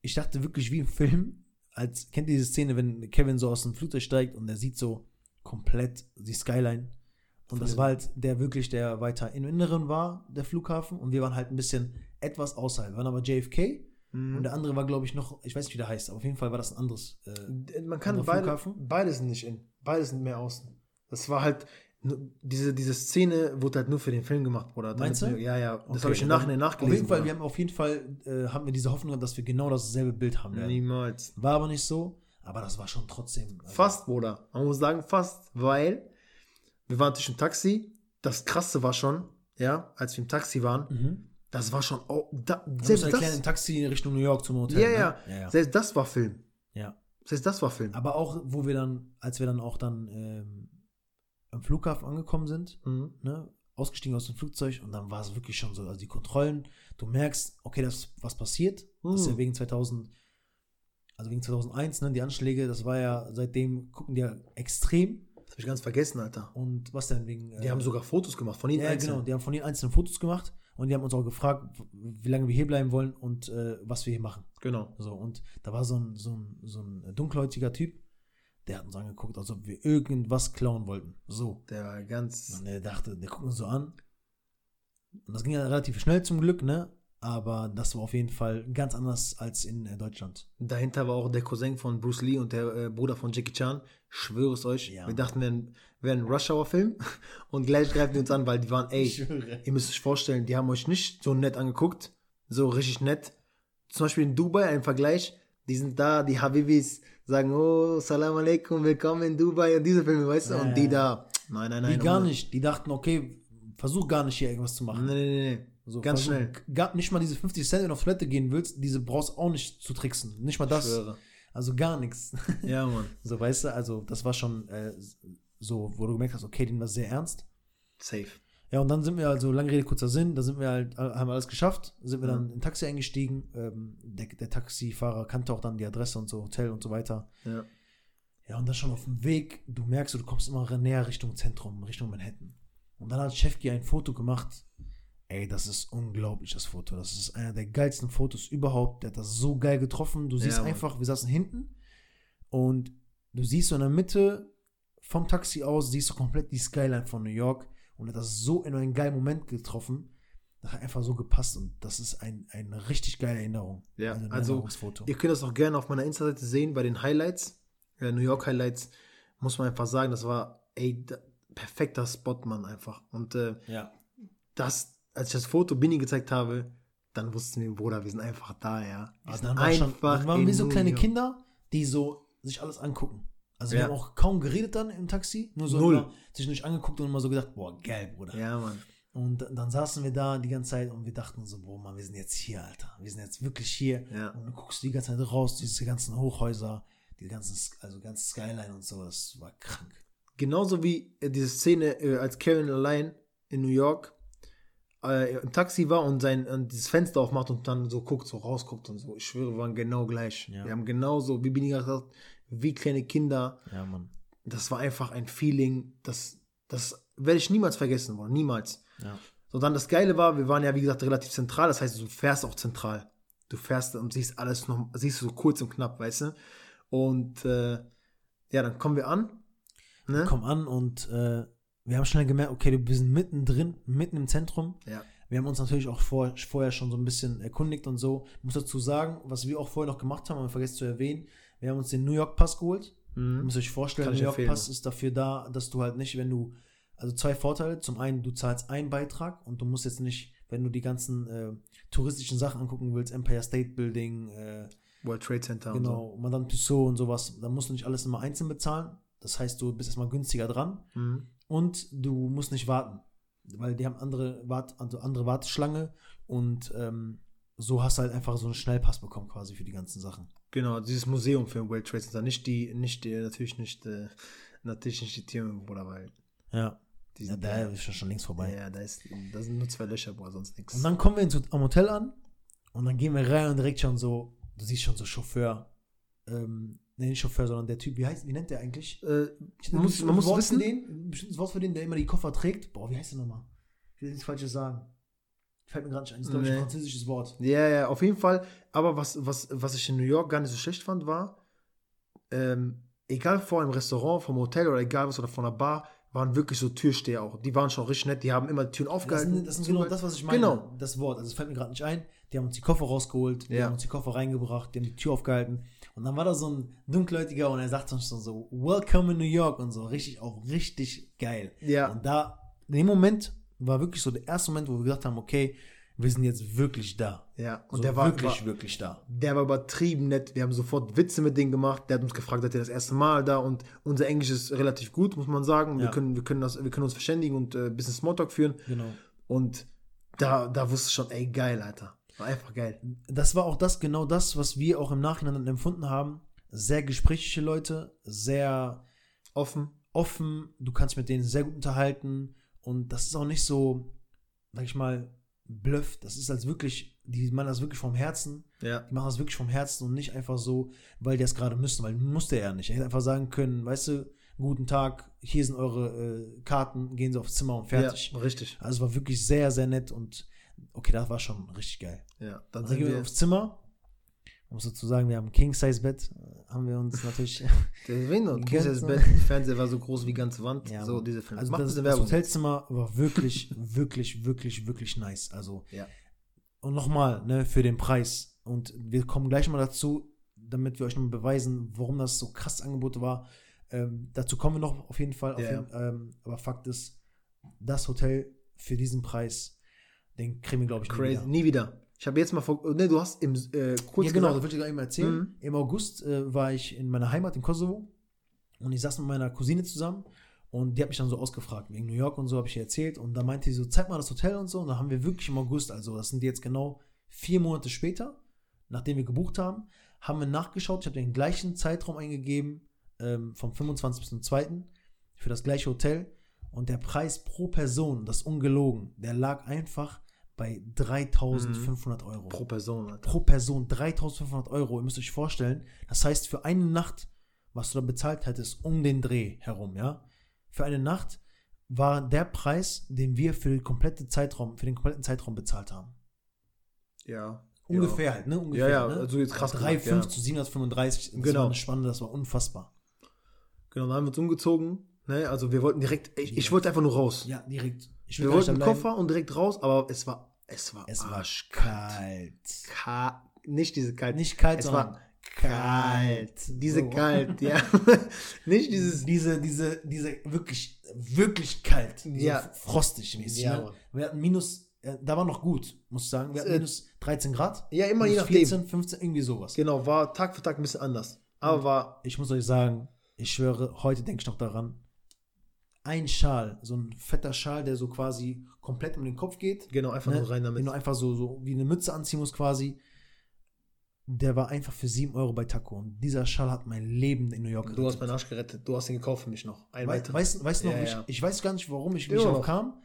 Speaker 2: ich dachte wirklich wie im Film, als kennt ihr diese Szene, wenn Kevin so aus dem Flugzeug steigt und er sieht so komplett die Skyline. Und das war halt der wirklich, der weiter im Inneren war, der Flughafen. Und wir waren halt ein bisschen etwas außerhalb. Wir waren aber JFK
Speaker 1: Mhm.
Speaker 2: und der andere war, glaube ich, noch, ich weiß nicht, wie der heißt, aber auf jeden Fall war das ein anderes. Äh,
Speaker 1: Man kann beide, beide sind nicht in, beide sind mehr außen. Das war halt, diese, diese Szene wurde halt nur für den Film gemacht, Bruder.
Speaker 2: Meinst du?
Speaker 1: Ja, ja, das
Speaker 2: Okay,
Speaker 1: habe ich im Nachhinein nachgelesen.
Speaker 2: Auf jeden Fall,
Speaker 1: Bruder.
Speaker 2: wir haben auf jeden Fall, äh, haben wir diese Hoffnung, dass wir genau dasselbe Bild haben werden.
Speaker 1: Niemals.
Speaker 2: War aber nicht so, aber das war schon trotzdem. also-
Speaker 1: Fast, Bruder. Man muss sagen, fast, weil wir waren natürlich im Taxi. Das Krasse war schon, ja, als wir im Taxi waren,
Speaker 2: Mhm.
Speaker 1: Das war schon, oh, da, selbst
Speaker 2: erklären,
Speaker 1: das,
Speaker 2: im Taxi in Richtung New York zum Hotel.
Speaker 1: ja,
Speaker 2: ne?
Speaker 1: ja,
Speaker 2: ja, ja.
Speaker 1: selbst das war Film.
Speaker 2: ja.
Speaker 1: Selbst das war Film.
Speaker 2: Aber auch, wo wir dann, als wir dann auch dann ähm, am Flughafen angekommen sind,
Speaker 1: Mhm.
Speaker 2: ne, ausgestiegen aus dem Flugzeug und dann war es wirklich schon so, also die Kontrollen, du merkst, okay, das ist was passiert. Das ist ja
Speaker 1: Mhm.
Speaker 2: wegen 2000, also wegen 2001, ne, die Anschläge, das war ja, seitdem gucken die ja extrem.
Speaker 1: Das habe ich ganz vergessen, Alter.
Speaker 2: Und was denn wegen.
Speaker 1: Die
Speaker 2: äh,
Speaker 1: haben sogar Fotos gemacht von ihnen
Speaker 2: Ja,
Speaker 1: einzeln.
Speaker 2: genau. Die haben von den einzelnen Fotos gemacht und die haben uns auch gefragt, wie lange wir hier bleiben wollen und äh, was wir hier machen.
Speaker 1: Genau.
Speaker 2: So, und da war so ein, so ein, so ein dunkelhäutiger Typ, der hat uns angeguckt, als ob wir irgendwas klauen wollten. So.
Speaker 1: Der war ganz,
Speaker 2: Und der dachte, der guckt uns so an. Und das ging ja relativ schnell zum Glück, ne? Aber das war auf jeden Fall ganz anders als in äh, Deutschland.
Speaker 1: dahinter war auch der Cousin von Bruce Lee und der äh, Bruder von Jackie Chan. Schwöre es euch.
Speaker 2: Ja.
Speaker 1: Wir dachten, wir wären- ein Rush-Hour-Film und gleich greifen die uns an, weil die waren, ey. Ihr müsst euch vorstellen, die haben euch nicht so nett angeguckt, so richtig nett. Zum Beispiel in Dubai, ein Vergleich, die sind da, die Habibis sagen, oh, Salam alaikum, willkommen in Dubai und diese Filme, weißt du,
Speaker 2: Ja,
Speaker 1: und die
Speaker 2: ja.
Speaker 1: da, nein, nein, nein.
Speaker 2: Die gar
Speaker 1: ohne.
Speaker 2: nicht. Die dachten, okay, versuch gar nicht hier irgendwas zu machen.
Speaker 1: Nee, nee, nee.
Speaker 2: So,
Speaker 1: Ganz schnell.
Speaker 2: Gab nicht mal diese 50 Cent, wenn du auf Toilette gehen willst, diese brauchst auch nicht zu tricksen. Nicht mal das. Also gar nichts.
Speaker 1: Ja, Mann.
Speaker 2: so, weißt du, also das war schon äh, so, wo du gemerkt hast, okay, den war sehr ernst.
Speaker 1: Safe.
Speaker 2: Ja, und dann sind wir also, lange Rede, kurzer Sinn, da sind wir halt, äh, haben wir alles geschafft, sind wir
Speaker 1: Ja.
Speaker 2: dann in ein Taxi eingestiegen. Ähm, der, der Taxifahrer kannte auch dann die Adresse und so, Hotel und so weiter.
Speaker 1: Ja.
Speaker 2: Ja, und dann schon auf dem Weg, du merkst, du kommst immer näher Richtung Zentrum, Richtung Manhattan. Und dann hat Chefki ein Foto gemacht. Ey, das ist unglaublich, das Foto. Das ist einer der geilsten Fotos überhaupt. Der hat das so geil getroffen. Du siehst
Speaker 1: Ja,
Speaker 2: einfach, wir saßen hinten und du siehst so in der Mitte vom Taxi aus, siehst du komplett die Skyline von New York und er hat das so in einen geilen Moment getroffen. Das hat einfach so gepasst und das ist ein, eine richtig geile Erinnerung.
Speaker 1: Ja, also,
Speaker 2: Erinnerungsfoto.
Speaker 1: Ihr könnt das auch gerne auf meiner Insta-Seite sehen, bei den Highlights, äh, New York Highlights, muss man einfach sagen, das war, ey, da, perfekter Spot, Mann, einfach. Und äh,
Speaker 2: ja.
Speaker 1: das, als ich das Foto Bini gezeigt habe, dann wussten wir, Bruder, wir sind einfach da, ja. Wir
Speaker 2: Also
Speaker 1: sind
Speaker 2: dann, war schon, dann waren wir so kleine. Kinder, die so sich alles angucken. Also wir
Speaker 1: Ja.
Speaker 2: haben auch kaum geredet dann im Taxi, nur so
Speaker 1: Null.
Speaker 2: immer zwischendurch angeguckt und immer so gedacht, boah, geil, Bruder.
Speaker 1: Ja, Mann.
Speaker 2: Und dann- dann saßen wir da die ganze Zeit und wir dachten so, boah, Mann, wir sind jetzt hier, Alter. Wir sind jetzt wirklich hier.
Speaker 1: Ja.
Speaker 2: Und dann guckst du die ganze Zeit raus, diese ganzen Hochhäuser, die ganzen, also ganze Skyline und so, das war krank.
Speaker 1: Genauso wie äh, diese Szene, äh, als Kevin allein in New York äh, im Taxi war und sein und dieses Fenster aufmacht und dann so guckt, so rausguckt und so. Ich schwöre, wir waren genau gleich.
Speaker 2: Ja.
Speaker 1: Wir haben genauso, wie Bini gesagt wie kleine Kinder.
Speaker 2: Ja, Mann.
Speaker 1: Das war einfach ein Feeling, das, das werde ich niemals vergessen wollen. Niemals.
Speaker 2: Ja.
Speaker 1: So, dann das Geile war, wir waren ja, wie gesagt, relativ zentral. Das heißt, du fährst auch zentral. Du fährst und siehst alles noch, siehst du so kurz und knapp, weißt du? Und äh, ja, dann kommen wir an. Ne?
Speaker 2: Komm an und äh, wir haben schnell gemerkt, okay, wir sind mittendrin, mitten im Zentrum.
Speaker 1: Ja.
Speaker 2: Wir haben uns natürlich auch vor, vorher schon so ein bisschen erkundigt und so. Ich muss dazu sagen, was wir auch vorher noch gemacht haben, haben wir vergessen zu erwähnen, wir haben uns den New York Pass geholt. Ihr
Speaker 1: Mhm.
Speaker 2: müsst euch vorstellen, New York
Speaker 1: empfehlen.
Speaker 2: Pass ist dafür da, dass du halt nicht, wenn du, also zwei Vorteile. Zum einen, du zahlst einen Beitrag und du musst jetzt nicht, wenn du die ganzen äh, touristischen Sachen angucken willst, Empire State Building, äh,
Speaker 1: World Trade Center und
Speaker 2: genau, Madame Tussauds und sowas, da musst du nicht alles immer einzeln bezahlen. Das heißt, du bist erstmal günstiger dran
Speaker 1: so. Mhm.
Speaker 2: Und du musst nicht warten, weil die haben andere, Wart, also andere Warteschlange und ähm, so hast du halt einfach so einen Schnellpass bekommen quasi für die ganzen Sachen.
Speaker 1: Genau, dieses Museum für den World Trade Center. Nicht die, nicht die, natürlich nicht, äh, natürlich nicht die Türme, Bruder, weil
Speaker 2: Ja,
Speaker 1: die
Speaker 2: ja da ist schon, schon längst vorbei.
Speaker 1: Ja, da, ist, da sind nur zwei Löcher, Bruder, sonst nichts.
Speaker 2: Und dann kommen wir ins, am Hotel an und dann gehen wir rein und direkt schon so, du siehst schon so Chauffeur, ähm, nee, nicht Chauffeur, sondern der Typ, wie heißt, wie nennt der eigentlich?
Speaker 1: Äh, man muss, man muss
Speaker 2: Wort
Speaker 1: wissen,
Speaker 2: Für den, ein bestimmtes Wort für den, der immer die Koffer trägt. Boah, wie heißt der nochmal? Ich will nichts Falsches sagen. Fällt mir gerade nicht ein. Das ist, glaube ich, ein französisches Wort.
Speaker 1: Ja, ja, auf jeden Fall. Aber was, was, was ich in New York gar nicht so schlecht fand, war, ähm, egal vor einem Restaurant, vom Hotel oder egal was oder von der Bar, waren wirklich so Türsteher auch. Die waren schon richtig nett, die haben immer die Türen
Speaker 2: Das,
Speaker 1: aufgehalten.
Speaker 2: sind, das ist genau das, was ich meine.
Speaker 1: Genau.
Speaker 2: Das Wort. Also, es fällt mir gerade nicht ein. Die haben uns die Koffer rausgeholt, die
Speaker 1: Ja.
Speaker 2: haben uns die Koffer reingebracht, die haben die Tür aufgehalten. Und dann war da so ein Dunkelhäutiger und er sagt uns schon so, Welcome in New York und so. Richtig, auch richtig geil.
Speaker 1: Ja.
Speaker 2: Und da, in dem Moment war wirklich so der erste Moment, wo wir gesagt haben, okay, wir sind jetzt wirklich da.
Speaker 1: Ja, und
Speaker 2: so
Speaker 1: der war
Speaker 2: wirklich,
Speaker 1: war,
Speaker 2: wirklich da.
Speaker 1: der war übertrieben nett. Wir haben sofort Witze mit denen gemacht. Der hat uns gefragt, seid ihr das erste Mal da? Und unser Englisch ist relativ gut, muss man sagen. Wir,
Speaker 2: Ja.
Speaker 1: können, wir, können das, wir können uns verständigen und äh, ein bisschen Smalltalk führen.
Speaker 2: Genau.
Speaker 1: Und da, da wusste ich schon, ey, geil, Alter. War einfach geil.
Speaker 2: das war auch das, genau das, was wir auch im Nachhinein empfunden haben. Sehr gesprächige Leute, sehr
Speaker 1: Offen.
Speaker 2: offen, du kannst mit denen sehr gut unterhalten und das ist auch nicht so, sag ich mal, Bluff. Das ist als wirklich, die machen das wirklich vom Herzen.
Speaker 1: Ja.
Speaker 2: Die machen das wirklich vom Herzen und nicht einfach so, weil die das gerade müssen, weil musste er nicht. Er hätte einfach sagen können, weißt du, guten Tag, hier sind eure äh, Karten, gehen Sie aufs Zimmer und fertig.
Speaker 1: Ja, richtig.
Speaker 2: Also es war wirklich sehr, sehr nett und okay, das war schon richtig geil.
Speaker 1: Ja, dann
Speaker 2: Dann
Speaker 1: sind
Speaker 2: gehen wir
Speaker 1: wir.
Speaker 2: aufs Zimmer. Dazu sagen, wir haben ein King-Size-Bett. äh, Haben wir uns natürlich.
Speaker 1: Der Wien und
Speaker 2: Ganz
Speaker 1: das
Speaker 2: so.
Speaker 1: Bett, Fernseher war so groß wie ganze Wand.
Speaker 2: Ja,
Speaker 1: so, diese Filme.
Speaker 2: also
Speaker 1: Macht
Speaker 2: das, das. Hotelzimmer war wirklich, wirklich, wirklich, wirklich nice. Also,
Speaker 1: Ja.
Speaker 2: und nochmal, ne, für den Preis. Und wir kommen gleich mal dazu, damit wir euch nochmal beweisen, warum das so krass Angebot war. Ähm, dazu kommen wir noch auf jeden Fall. Auf
Speaker 1: Ja,
Speaker 2: jeden, ähm, aber Fakt ist, das Hotel für diesen Preis, den kriegen wir, glaube ich, nie
Speaker 1: Crazy.
Speaker 2: wieder.
Speaker 1: Nie wieder. Ich habe jetzt mal vor. Ne, du hast im äh, kurz
Speaker 2: ja, genau, das wollte ich gerade eben erzählen.
Speaker 1: Mhm.
Speaker 2: Im August äh, war ich in meiner Heimat in Kosovo und ich saß mit meiner Cousine zusammen und die hat mich dann so ausgefragt, wegen New York und so, habe ich ihr erzählt und da meinte sie so, zeig mal das Hotel und so und da haben wir wirklich im August, also das sind jetzt genau vier Monate später, nachdem wir gebucht haben, haben wir nachgeschaut, ich habe den gleichen Zeitraum eingegeben, ähm, vom 25. bis zum 2. für das gleiche Hotel und der Preis pro Person, das ungelogen, der lag einfach bei 3500 Euro
Speaker 1: pro Person. Alter.
Speaker 2: pro Person 3500 Euro. Ihr müsst euch vorstellen, das heißt, für eine Nacht, was du da bezahlt hättest, um den Dreh herum, ja, für eine Nacht war der Preis, den wir für den kompletten Zeitraum, für den kompletten Zeitraum bezahlt haben.
Speaker 1: Ja.
Speaker 2: Ungefähr halt, ne? Ungefähr,
Speaker 1: Ja, ja,
Speaker 2: ne?
Speaker 1: also jetzt krass
Speaker 2: 3,5
Speaker 1: gesagt, ja.
Speaker 2: zu 735, das
Speaker 1: Genau.
Speaker 2: war eine Spanne, das war unfassbar.
Speaker 1: Genau, dann haben wir uns umgezogen. Ne? Also wir wollten direkt. Ich, ich wollte einfach nur raus.
Speaker 2: Ja, direkt. Ich
Speaker 1: wir wollten. Koffer und direkt raus, aber es war. Es war,
Speaker 2: Es war
Speaker 1: arschkalt.
Speaker 2: kalt.
Speaker 1: Ka nicht diese kalt.
Speaker 2: Nicht kalt,
Speaker 1: es
Speaker 2: sondern
Speaker 1: war kalt. Diese
Speaker 2: So.
Speaker 1: kalt, ja. nicht dieses.
Speaker 2: diese, diese, diese wirklich, wirklich kalt. So
Speaker 1: Ja.
Speaker 2: frostig mäßig.
Speaker 1: Ja,
Speaker 2: ne? Wir hatten minus, äh, da war noch gut, muss ich sagen. Wir hatten
Speaker 1: Äh,
Speaker 2: minus 13 Grad.
Speaker 1: Ja, immer je nachdem.
Speaker 2: 14, 15, irgendwie sowas.
Speaker 1: Genau, war Tag für Tag ein bisschen anders. Aber war.
Speaker 2: Ich muss euch sagen, ich schwöre, heute denke ich noch daran. Ein Schal, so ein fetter Schal, der so quasi komplett um den Kopf geht.
Speaker 1: Genau, einfach
Speaker 2: ne?
Speaker 1: nur rein damit.
Speaker 2: Den du einfach so, so wie eine Mütze anziehen musst quasi. Der war einfach für 7 Euro bei Taco. Und dieser Schal hat mein Leben in New York
Speaker 1: Du hast meinen Arsch gerettet. Du hast ihn gekauft für mich noch. Ein.
Speaker 2: Weißt weißt du noch,
Speaker 1: Ja,
Speaker 2: ich,
Speaker 1: ja.
Speaker 2: ich weiß gar nicht, warum ich nicht drauf
Speaker 1: noch.
Speaker 2: kam.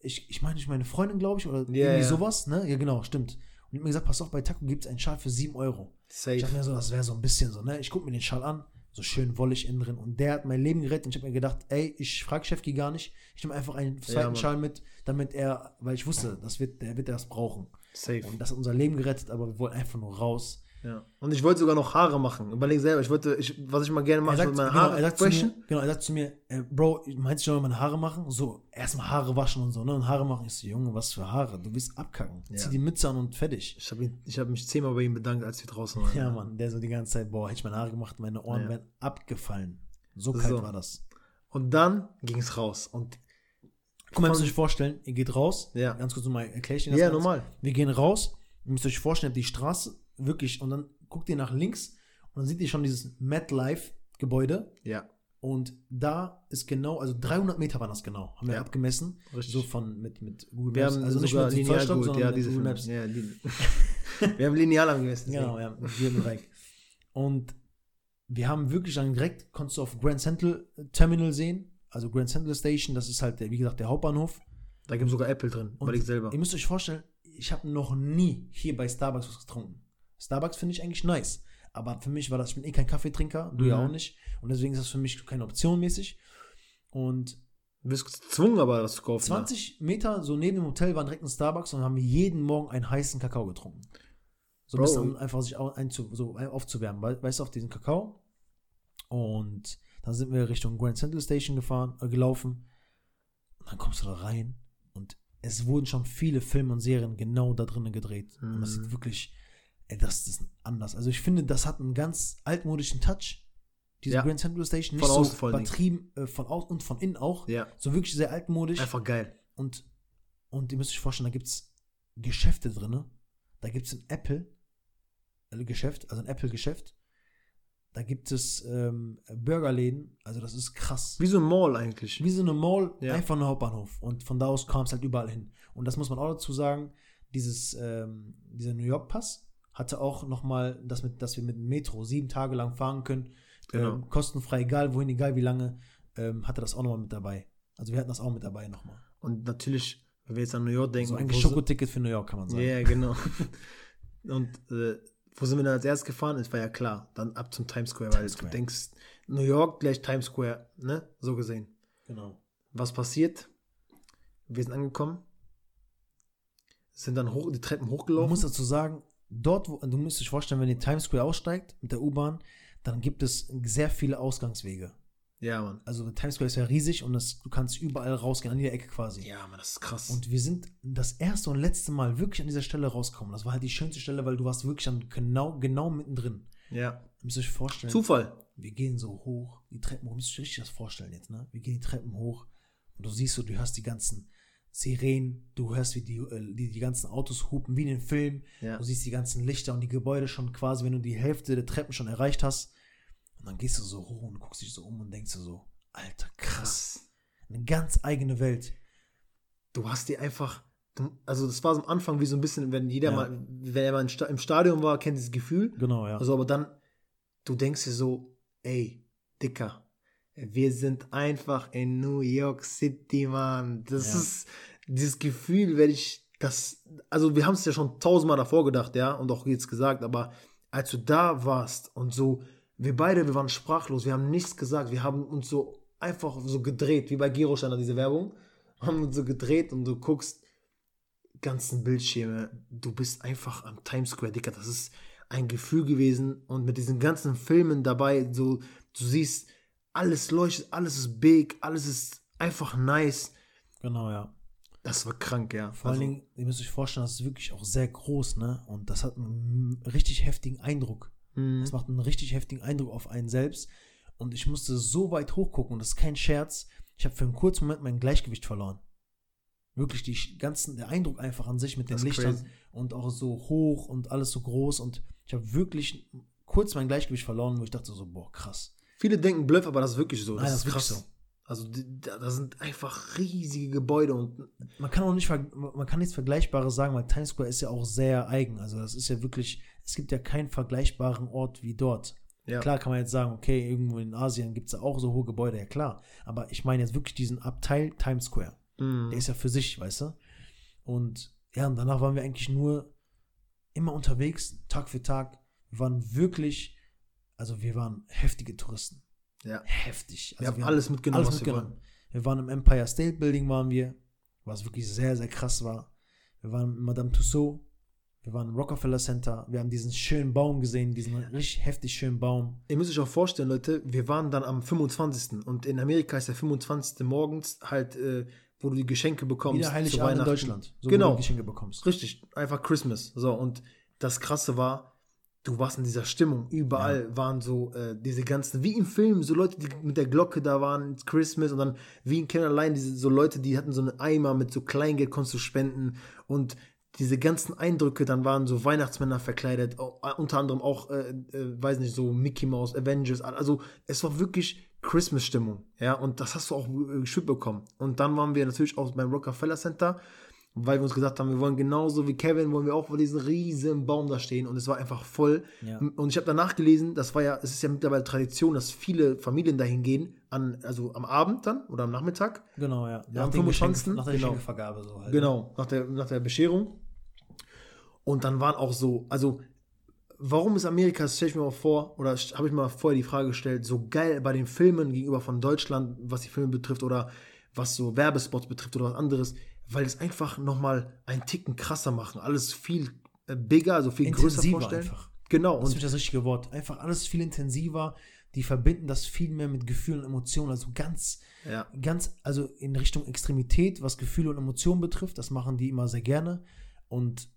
Speaker 2: Ich, ich meine, ich meine Freundin, glaube ich, oder
Speaker 1: Ja,
Speaker 2: irgendwie sowas, ne? Ja, genau, stimmt. Und hat mir gesagt, pass auf, bei Taco gibt es einen Schal für 7 Euro.
Speaker 1: Safe.
Speaker 2: Ich dachte mir so, das wäre so ein bisschen so, ne? Ich gucke mir den Schal an, so schön wollig innen drin. Und der hat mein Leben gerettet. Und ich habe mir gedacht, ey, ich frage Chefki gar nicht. Ich nehme einfach einen zweiten
Speaker 1: Mann.
Speaker 2: Schal mit, damit er, weil ich wusste, das wird, der wird das brauchen.
Speaker 1: Safe.
Speaker 2: Und das hat unser Leben gerettet, aber wir wollten einfach nur raus.
Speaker 1: Ja. Und ich wollte sogar noch Haare machen. Überleg selber, ich wollte, ich, was ich mal gerne mache, ich meine
Speaker 2: genau,
Speaker 1: Haare freshen.
Speaker 2: mir, genau, er sagt zu mir, äh, Bro, meinst du schon meine Haare machen? So, erstmal Haare waschen und so, ne? Und Haare machen. Ich so, Junge, was für Haare? Du willst abkacken.
Speaker 1: Ja.
Speaker 2: Zieh die Mütze an und fertig.
Speaker 1: Ich habe hab mich zehnmal bei ihm bedankt, als wir draußen waren.
Speaker 2: Ja, Mann, der so die ganze Zeit, boah, hätte ich meine Haare gemacht, meine Ohren
Speaker 1: Ja.
Speaker 2: wären abgefallen. So
Speaker 1: So.
Speaker 2: kalt war das.
Speaker 1: Und dann ging es raus. Und
Speaker 2: Guck mal, ihr müsst euch vorstellen, ihr geht raus.
Speaker 1: Ja.
Speaker 2: Ganz kurz nochmal erkläre ich Ihnen das
Speaker 1: ja, normal.
Speaker 2: Wir gehen raus. Ihr müsst euch vorstellen, die Straße wirklich, und dann guckt ihr nach links und dann seht ihr schon dieses MetLife-Gebäude.
Speaker 1: Ja.
Speaker 2: Und da ist genau, also 300 Meter waren das genau, haben wir
Speaker 1: Ja.
Speaker 2: abgemessen.
Speaker 1: Richtig.
Speaker 2: So von mit, mit Google
Speaker 1: Wir
Speaker 2: Maps.
Speaker 1: haben
Speaker 2: also nicht mit
Speaker 1: lineal gut,
Speaker 2: sondern
Speaker 1: ja,
Speaker 2: mit
Speaker 1: diese
Speaker 2: Google. Maps.
Speaker 1: Ja, wir haben lineal angemessen.
Speaker 2: Genau, ja, jedem Bike. Und wir haben wirklich dann direkt, konntest du auf Grand Central Terminal sehen, also Grand Central Station, das ist halt, der, wie gesagt, der Hauptbahnhof.
Speaker 1: Da gibt es sogar Apple drin,
Speaker 2: Und
Speaker 1: weil ich selber.
Speaker 2: Ihr müsst euch vorstellen, ich habe noch nie hier bei Starbucks was getrunken. Starbucks finde ich eigentlich nice. Aber für mich war das, ich bin eh kein Kaffeetrinker, du ja
Speaker 1: Mhm.
Speaker 2: auch nicht. Und deswegen ist das für mich keine Option mäßig. Und
Speaker 1: Du bist gezwungen, aber das zu kaufen.
Speaker 2: 20 Meter so neben dem Hotel war direkt ein Starbucks und haben jeden Morgen einen heißen Kakao getrunken. So ein bisschen einfach sich einzu, so aufzuwärmen, wei- weißt du, auf diesen Kakao. Und dann sind wir Richtung Grand Central Station gefahren, äh, gelaufen. Und dann kommst du da rein und es wurden schon viele Filme und Serien genau da drinnen gedreht. Und das
Speaker 1: Mhm.
Speaker 2: sieht wirklich, ey, das ist anders. Also ich finde, das hat einen ganz altmodischen Touch. Diese
Speaker 1: Ja.
Speaker 2: Grand Central Station,
Speaker 1: Von
Speaker 2: nicht
Speaker 1: außen
Speaker 2: so übertrieben, äh, von außen und von innen auch.
Speaker 1: Ja,
Speaker 2: So wirklich sehr altmodisch.
Speaker 1: einfach geil.
Speaker 2: Und, und ihr müsst euch vorstellen, da gibt es Geschäfte drin. Da gibt es ein Apple-Geschäft, also ein Apple-Geschäft. Da gibt es ähm, Burgerläden, also das ist krass.
Speaker 1: Wie so ein Mall eigentlich.
Speaker 2: Wie so eine Mall,
Speaker 1: Ja.
Speaker 2: einfach ein Hauptbahnhof. Und von da aus kam es halt überall hin. Und das muss man auch dazu sagen, dieses, ähm, dieser New York-Pass hatte auch nochmal das mit, dass wir mit dem Metro sieben Tage lang fahren können.
Speaker 1: Genau.
Speaker 2: Ähm, kostenfrei, egal wohin, egal wie lange, ähm, hatte das auch nochmal mit dabei. Also wir hatten das auch mit dabei nochmal.
Speaker 1: Und natürlich, wenn wir jetzt an New York denken.
Speaker 2: So ein Schokoticket für New York, kann man sagen.
Speaker 1: Ja, genau. Und äh, wo sind wir dann als erstes gefahren? Es war ja klar, dann ab zum Times Square, weil
Speaker 2: Times
Speaker 1: du
Speaker 2: Square.
Speaker 1: denkst, New York gleich Times Square, ne? So gesehen.
Speaker 2: Genau.
Speaker 1: Was passiert? Wir sind angekommen, sind dann hoch, die Treppen
Speaker 2: Man
Speaker 1: hochgelaufen.
Speaker 2: muss dazu sagen, dort, wo, du musst dich vorstellen, wenn ihr Times Square aussteigt mit der U-Bahn, dann gibt es sehr viele Ausgangswege.
Speaker 1: ja, Mann.
Speaker 2: Also Times Square ist ja riesig und das, du kannst überall rausgehen, an jeder Ecke quasi.
Speaker 1: Ja, Mann, das ist krass.
Speaker 2: Und wir sind das erste und letzte Mal wirklich an dieser Stelle rausgekommen. Das war halt die schönste Stelle, weil du warst wirklich dann genau, genau mittendrin.
Speaker 1: ja.
Speaker 2: Ihr müsst euch vorstellen,
Speaker 1: Zufall.
Speaker 2: wir gehen so hoch, die Treppen hoch, ihr müsst euch richtig das vorstellen jetzt, ne? Wir gehen die Treppen hoch und du siehst so, du hörst die ganzen Sirenen, du hörst, wie die, äh, die, die ganzen Autos hupen, wie in den Film.
Speaker 1: Ja.
Speaker 2: Du siehst die ganzen Lichter und die Gebäude schon quasi, wenn du die Hälfte der Treppen schon erreicht hast. Und dann gehst du so hoch und guckst dich so um und denkst dir so, Alter, krass. Eine ganz eigene Welt.
Speaker 1: du hast dir einfach, also das war so am Anfang wie so ein bisschen, wenn jeder
Speaker 2: Ja.
Speaker 1: mal, wenn er mal im Stadion war, kennt dieses Gefühl.
Speaker 2: Genau, ja.
Speaker 1: Also, aber dann, du denkst dir so, ey, Dicker, wir sind einfach in New York City, Mann. Das
Speaker 2: Ja.
Speaker 1: ist, dieses Gefühl, werde ich, das, also wir haben es ja schon tausendmal davor gedacht, ja, und auch jetzt gesagt, aber als du da warst und so, wir beide, wir waren sprachlos, wir haben nichts gesagt, wir haben uns so einfach so gedreht, wie bei Girosteiner, diese Werbung, haben uns so gedreht und du guckst, ganzen Bildschirme, du bist einfach am Times Square, Dicker, das ist ein Gefühl gewesen und mit diesen ganzen Filmen dabei, so, du siehst, alles leuchtet, alles ist big, alles ist einfach nice.
Speaker 2: Genau, ja.
Speaker 1: Das war krank, ja.
Speaker 2: Vor allen Dingen, ihr müsst euch vorstellen, das ist wirklich auch sehr groß, ne? Und das hat einen richtig heftigen Eindruck.
Speaker 1: Mhm.
Speaker 2: Das macht einen richtig heftigen Eindruck auf einen selbst. Und ich musste so weit hochgucken, und das ist kein Scherz. Ich habe für einen kurzen Moment mein Gleichgewicht verloren. Wirklich, die ganzen, der Eindruck einfach an sich mit den
Speaker 1: Das ist
Speaker 2: Lichtern
Speaker 1: crazy.
Speaker 2: und auch so hoch und alles so groß. Und ich habe wirklich kurz mein Gleichgewicht verloren, wo ich dachte so, boah, krass.
Speaker 1: Viele denken Bluff, aber das ist wirklich so. Das,
Speaker 2: Nein,
Speaker 1: ist
Speaker 2: wirklich
Speaker 1: krass. Also, die- da sind einfach riesige Gebäude und
Speaker 2: man kann auch nicht, man kann nichts Vergleichbares sagen, weil Times Square ist ja auch sehr eigen. Also das ist ja wirklich, es gibt ja keinen vergleichbaren Ort wie dort.
Speaker 1: ja.
Speaker 2: Klar kann man jetzt sagen, okay, irgendwo in Asien gibt es ja auch so hohe Gebäude, ja klar. Aber ich meine jetzt wirklich diesen Abteil Times Square.
Speaker 1: Mhm.
Speaker 2: Der ist ja für sich, weißt du? Und ja, und danach waren wir eigentlich nur immer unterwegs, Tag für Tag. Wir waren wirklich, also wir waren heftige Touristen.
Speaker 1: ja.
Speaker 2: Heftig.
Speaker 1: Wir
Speaker 2: Also
Speaker 1: haben alles mitgenommen,
Speaker 2: alles
Speaker 1: was wir
Speaker 2: mitgenommen. Wir waren im Empire State Building, waren wir, was wirklich sehr, sehr krass war. Wir waren in Madame Tussauds, wir waren im Rockefeller Center, wir haben diesen schönen Baum gesehen, diesen richtig heftig schönen Baum.
Speaker 1: Ihr müsst euch auch vorstellen, Leute, wir waren dann am 25. Und in Amerika ist der 25. morgens halt, äh, wo du die Geschenke bekommst.
Speaker 2: Wie der
Speaker 1: zu
Speaker 2: Heiligabend in. Deutschland, so
Speaker 1: genau.
Speaker 2: Geschenke bekommst.
Speaker 1: Richtig, einfach Christmas. So, und das Krasse war, du warst in dieser Stimmung. Überall waren so äh, diese ganzen, wie im Film, so Leute, die mit der Glocke da waren, Christmas und dann wie in Kevin allein, diese so Leute, die hatten so einen Eimer mit so Kleingeld, konntest du spenden und diese ganzen Eindrücke, dann waren so Weihnachtsmänner verkleidet, auch, unter anderem auch, äh, äh, weiß nicht, so Mickey Mouse, Avengers, also es war wirklich Christmas-Stimmung, ja, und das hast du auch äh, geschützt bekommen. Und dann waren wir natürlich auch beim Rockefeller Center, weil wir uns gesagt haben, wir wollen genauso wie Kevin, wollen wir auch vor diesem riesen Baum da stehen und es war einfach voll.
Speaker 2: Ja.
Speaker 1: Und ich habe danach gelesen, das war ja, es ist ja mittlerweile Tradition, dass viele Familien dahin gehen, an, also am Abend dann oder am Nachmittag.
Speaker 2: Genau, ja.
Speaker 1: Ja, am
Speaker 2: den
Speaker 1: 25.
Speaker 2: Geschenk- nach der
Speaker 1: Genau.
Speaker 2: Geschenkevergabe so halt.
Speaker 1: Genau, nach der, nach der Bescherung. Und dann waren auch so, also warum ist Amerika, das stelle ich mir mal vor, oder habe ich mir mal vorher die Frage gestellt, so geil bei den Filmen gegenüber von Deutschland, was die Filme betrifft oder was so Werbespots betrifft oder was anderes, weil es einfach nochmal einen Ticken krasser machen. Alles viel äh, bigger, also viel größer
Speaker 2: Intensiver
Speaker 1: vorstellen.
Speaker 2: einfach.
Speaker 1: Genau.
Speaker 2: Das ist das richtige Wort. Einfach alles viel intensiver. Die verbinden das viel mehr mit Gefühlen und Emotionen. Also ganz,
Speaker 1: ja,
Speaker 2: ganz, also in Richtung Extremität, was Gefühle und Emotionen betrifft. Das machen die immer sehr gerne. Und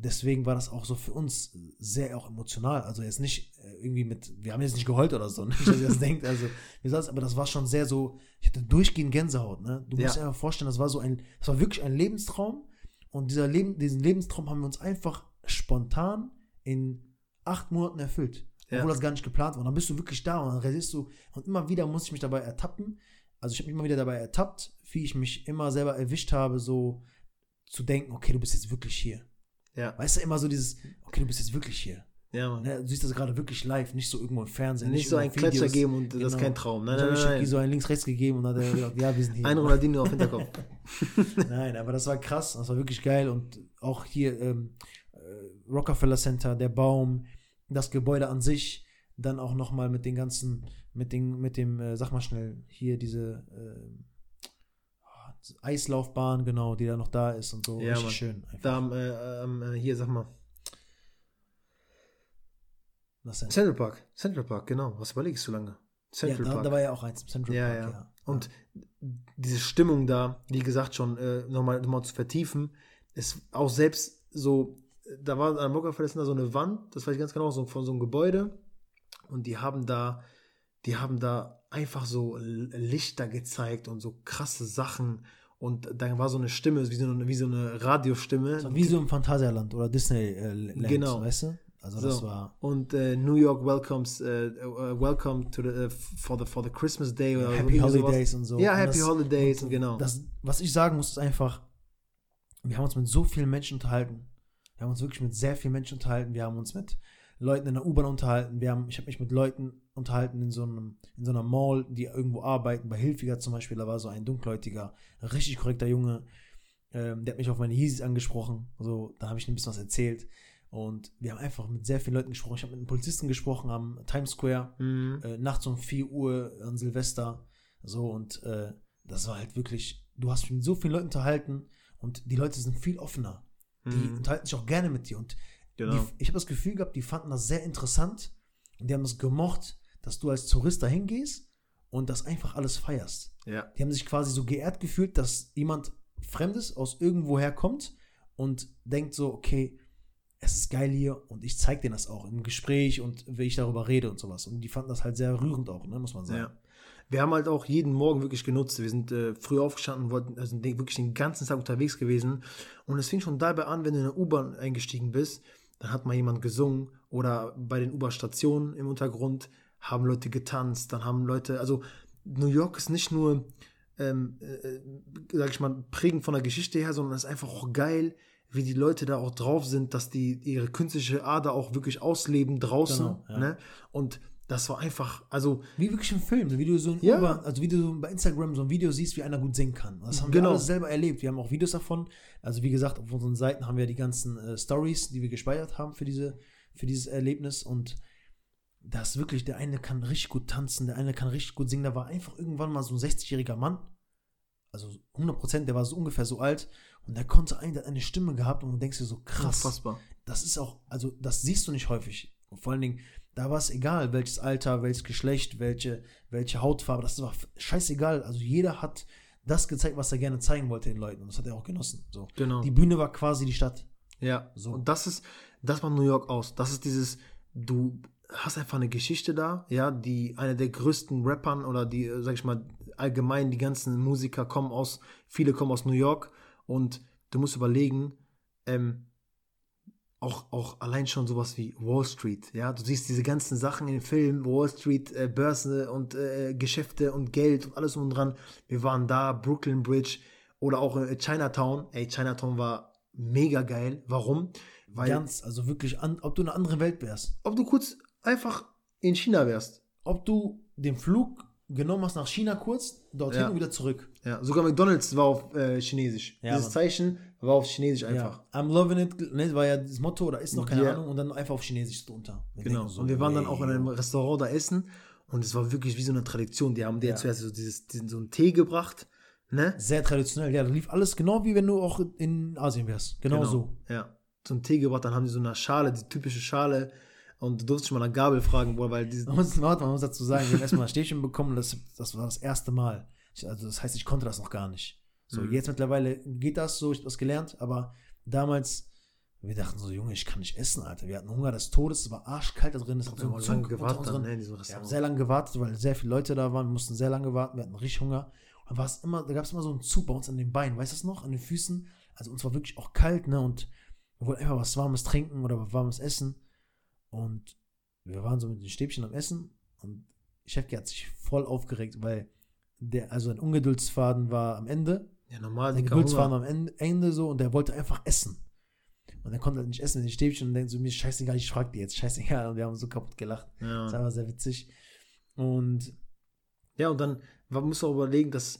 Speaker 2: deswegen war das auch so für uns sehr auch emotional. Also jetzt nicht äh, irgendwie mit, wir haben jetzt nicht geheult oder so, nicht, dass ihr das denkt. Also, wie gesagt, aber das war schon sehr so, ich hatte durchgehend Gänsehaut. Ne? Du musst
Speaker 1: Ja.
Speaker 2: dir einfach vorstellen, das war so ein, das war wirklich ein Lebenstraum. Und dieser Leben, diesen Lebenstraum haben wir uns einfach spontan in acht Monaten erfüllt.
Speaker 1: Ja.
Speaker 2: Obwohl das gar nicht geplant war. Und dann bist du wirklich da und dann redest du. Und immer wieder muss ich mich dabei ertappen. Also ich habe mich immer wieder dabei ertappt, wie ich mich immer selber erwischt habe, so zu denken, okay, du bist jetzt wirklich hier.
Speaker 1: Ja,
Speaker 2: Weißt du, immer so dieses, okay, du bist jetzt wirklich hier.
Speaker 1: ja, Mann.
Speaker 2: Ne, Du siehst das gerade wirklich live, nicht so irgendwo im Fernsehen.
Speaker 1: Nicht so ein Klatscher
Speaker 2: Videos.
Speaker 1: geben und das ist
Speaker 2: Genau.
Speaker 1: kein Traum. Nein,
Speaker 2: ich habe
Speaker 1: nein,
Speaker 2: Shaki
Speaker 1: nein.
Speaker 2: so ein links-rechts gegeben und dann hat er gesagt, ja, wir sind hier.
Speaker 1: Ein Ronaldinho auf Hinterkopf.
Speaker 2: Nein, aber das war krass, das war wirklich geil und auch hier ähm, äh, Rockefeller Center, der Baum, das Gebäude an sich, dann auch nochmal mit den ganzen, mit den, mit dem, äh, sag mal schnell, hier diese äh, Eislaufbahn, genau, die da noch da ist und so,
Speaker 1: Ja,
Speaker 2: richtig
Speaker 1: Mann.
Speaker 2: schön. Einfach.
Speaker 1: Da am, äh, hier, sag mal.
Speaker 2: Was denn?
Speaker 1: Central Park. Central Park, genau. Was überlegst du lange?
Speaker 2: Ja,
Speaker 1: Central
Speaker 2: da,
Speaker 1: Park.
Speaker 2: da war ja auch eins, Central
Speaker 1: ja,
Speaker 2: Park,
Speaker 1: ja,
Speaker 2: ja.
Speaker 1: Und diese Stimmung da, wie gesagt, schon äh, nochmal noch mal zu vertiefen, ist auch selbst so, da war am Rockefeller Center so eine Wand, das weiß ich ganz genau, so, von so einem Gebäude. Und die haben da, die haben da einfach so Lichter gezeigt und so krasse Sachen. Und dann war so eine Stimme, wie so eine, wie so eine Radiostimme.
Speaker 2: So wie so im Phantasialand oder Disneyland,
Speaker 1: Genau.
Speaker 2: weißt du? Also das
Speaker 1: So.
Speaker 2: war
Speaker 1: Und äh, New York welcomes, äh, äh, welcome to the, äh, for the for the Christmas Day oder
Speaker 2: Happy
Speaker 1: irgendwie sowas.
Speaker 2: Holidays und so.
Speaker 1: Ja,
Speaker 2: Und
Speaker 1: Happy
Speaker 2: das,
Speaker 1: Holidays, genau.
Speaker 2: Das, was ich sagen muss, ist einfach, wir haben uns mit so vielen Menschen unterhalten. Wir haben uns wirklich mit sehr vielen Menschen unterhalten. Wir haben uns mit Leuten in der U-Bahn unterhalten. Wir haben, ich habe mich mit Leuten unterhalten in so, einem, in so einer Mall, die irgendwo arbeiten. Bei Hilfiger zum Beispiel, da war so ein dunkelhäutiger, richtig korrekter Junge. Ähm, der hat mich auf meine Yeezys angesprochen. So, da habe ich ihm ein bisschen was erzählt. Und wir haben einfach mit sehr vielen Leuten gesprochen. Ich habe mit einem Polizisten gesprochen am Times Square
Speaker 1: Mhm.
Speaker 2: äh, nachts um 4 Uhr an Silvester. So, und äh, das war halt wirklich, du hast dich mit so vielen Leuten unterhalten und die Leute sind viel offener. Die
Speaker 1: Mhm.
Speaker 2: unterhalten sich auch gerne mit dir. Und
Speaker 1: Genau.
Speaker 2: die, ich habe das Gefühl gehabt, die fanden das sehr interessant und die haben es gemocht, dass du als Tourist dahin gehst und das einfach alles feierst.
Speaker 1: Ja.
Speaker 2: Die haben sich quasi so geehrt gefühlt, dass jemand Fremdes aus irgendwoher kommt und denkt so, okay, es ist geil hier und ich zeige denen das auch im Gespräch und wie ich darüber rede und sowas. Und die fanden das halt sehr rührend auch, ne, muss man sagen.
Speaker 1: Ja. Wir haben halt auch jeden Morgen wirklich genutzt. Wir sind äh, früh aufgestanden, wollten, also wirklich den ganzen Tag unterwegs gewesen. Und es fing schon dabei an, wenn du in eine U-Bahn eingestiegen bist, dann hat mal jemand gesungen oder bei den U-Bahn-Stationen im Untergrund haben Leute getanzt, dann haben Leute, also New York ist nicht nur, ähm, äh, sag ich mal, prägend von der Geschichte her, sondern es ist einfach auch geil, wie die Leute da auch drauf sind, dass die ihre künstliche Ader auch wirklich ausleben draußen.
Speaker 2: Genau, ja.
Speaker 1: ne? Und das war einfach, also
Speaker 2: Wie wirklich im Film, wie du so ein
Speaker 1: Ja.
Speaker 2: Uber, also wie du so bei Instagram so ein Video siehst, wie einer gut singen kann. Das haben
Speaker 1: Genau.
Speaker 2: wir alles selber erlebt. Wir haben auch Videos davon. Also wie gesagt, auf unseren Seiten haben wir die ganzen äh, Stories, die wir gespeichert haben für diese, für dieses Erlebnis und das ist wirklich, der eine kann richtig gut tanzen, der eine kann richtig gut singen. Da war einfach irgendwann mal so ein 60-jähriger Mann, also 100 Prozent, der war so ungefähr so alt und der konnte ein, der hat eine Stimme gehabt und du denkst dir so krass
Speaker 1: unfassbar.
Speaker 2: das ist auch, also das siehst du nicht häufig. Und vor allen Dingen, da war es egal, welches Alter, welches Geschlecht, welche, welche Hautfarbe, das war scheißegal. Also jeder hat das gezeigt, was er gerne zeigen wollte den Leuten. Und das hat er auch genossen. So.
Speaker 1: Genau.
Speaker 2: Die Bühne war quasi die Stadt.
Speaker 1: Ja,
Speaker 2: So.
Speaker 1: und das ist, das macht New York aus. Das ist dieses, du hast einfach eine Geschichte da, ja, die eine der größten Rappern oder die, sag ich mal, allgemein die ganzen Musiker kommen aus, viele kommen aus New York und du musst überlegen, ähm, auch, auch allein schon sowas wie Wall Street, ja, du siehst diese ganzen Sachen in den Filmen, Wall Street, äh, Börse und äh, Geschäfte und Geld und alles um und dran. Wir waren da, Brooklyn Bridge oder auch äh, Chinatown. Ey, Chinatown war mega geil. Warum?
Speaker 2: Weil Ganz, also wirklich, an, ob du in einer anderen Welt wärst.
Speaker 1: Ob du kurz einfach in China wärst.
Speaker 2: Ob du den Flug genommen hast nach China kurz, dorthin ja. und wieder zurück.
Speaker 1: Ja, sogar McDonalds war auf äh, Chinesisch. Ja, Dieses Mann. Zeichen war auf Chinesisch einfach.
Speaker 2: Ja. I'm loving it, ne, war ja das Motto oder ist noch keine yeah. Ahnung und dann einfach auf Chinesisch drunter.
Speaker 1: Wir genau. So, und wir waren dann auch in einem Restaurant da essen und es war wirklich wie so eine Tradition. Die haben dir ja. zuerst so, dieses, so einen Tee gebracht. Ne?
Speaker 2: Sehr traditionell, ja, da lief alles genau wie wenn du auch in Asien wärst. Genau, genau. so.
Speaker 1: Ja. So einen Tee gebracht, dann haben die so eine Schale, die typische Schale, und du durftest schon mal eine Gabel fragen, boah, weil diese.
Speaker 2: Warte, man muss dazu sagen, wir haben erstmal ein Stäbchen bekommen, das, das war das erste Mal. Ich, also das heißt, ich konnte das noch gar nicht. So, mhm. jetzt mittlerweile geht das so, ich habe das gelernt, aber damals, wir dachten so, Junge, ich kann nicht essen, Alter. Wir hatten Hunger des Todes, es war arschkalt da drin, es hat so
Speaker 1: lange gewartet dann,
Speaker 2: ne, Wir haben sehr lange gewartet, weil sehr viele Leute da waren, wir mussten sehr lange warten, wir hatten richtig Hunger. Und war es immer, da gab es immer so einen Zug bei uns an den Beinen, weißt du das noch? An den Füßen. Also uns war wirklich auch kalt, ne? Und wir wollten einfach was Warmes trinken oder warmes essen. Und wir waren so mit den Stäbchen am Essen und Chefki hat sich voll aufgeregt, weil der, also ein Ungeduldsfaden war am Ende.
Speaker 1: Ja, normal.
Speaker 2: Ein Geduldsfaden am Ende, so und der wollte einfach essen. Und er konnte halt nicht essen mit den Stäbchen und denkt so, mir scheißegal, ich frag dir jetzt, scheißegal. Und wir haben so kaputt gelacht. Ja. Das war sehr witzig. Und
Speaker 1: ja, und dann man muss auch überlegen, das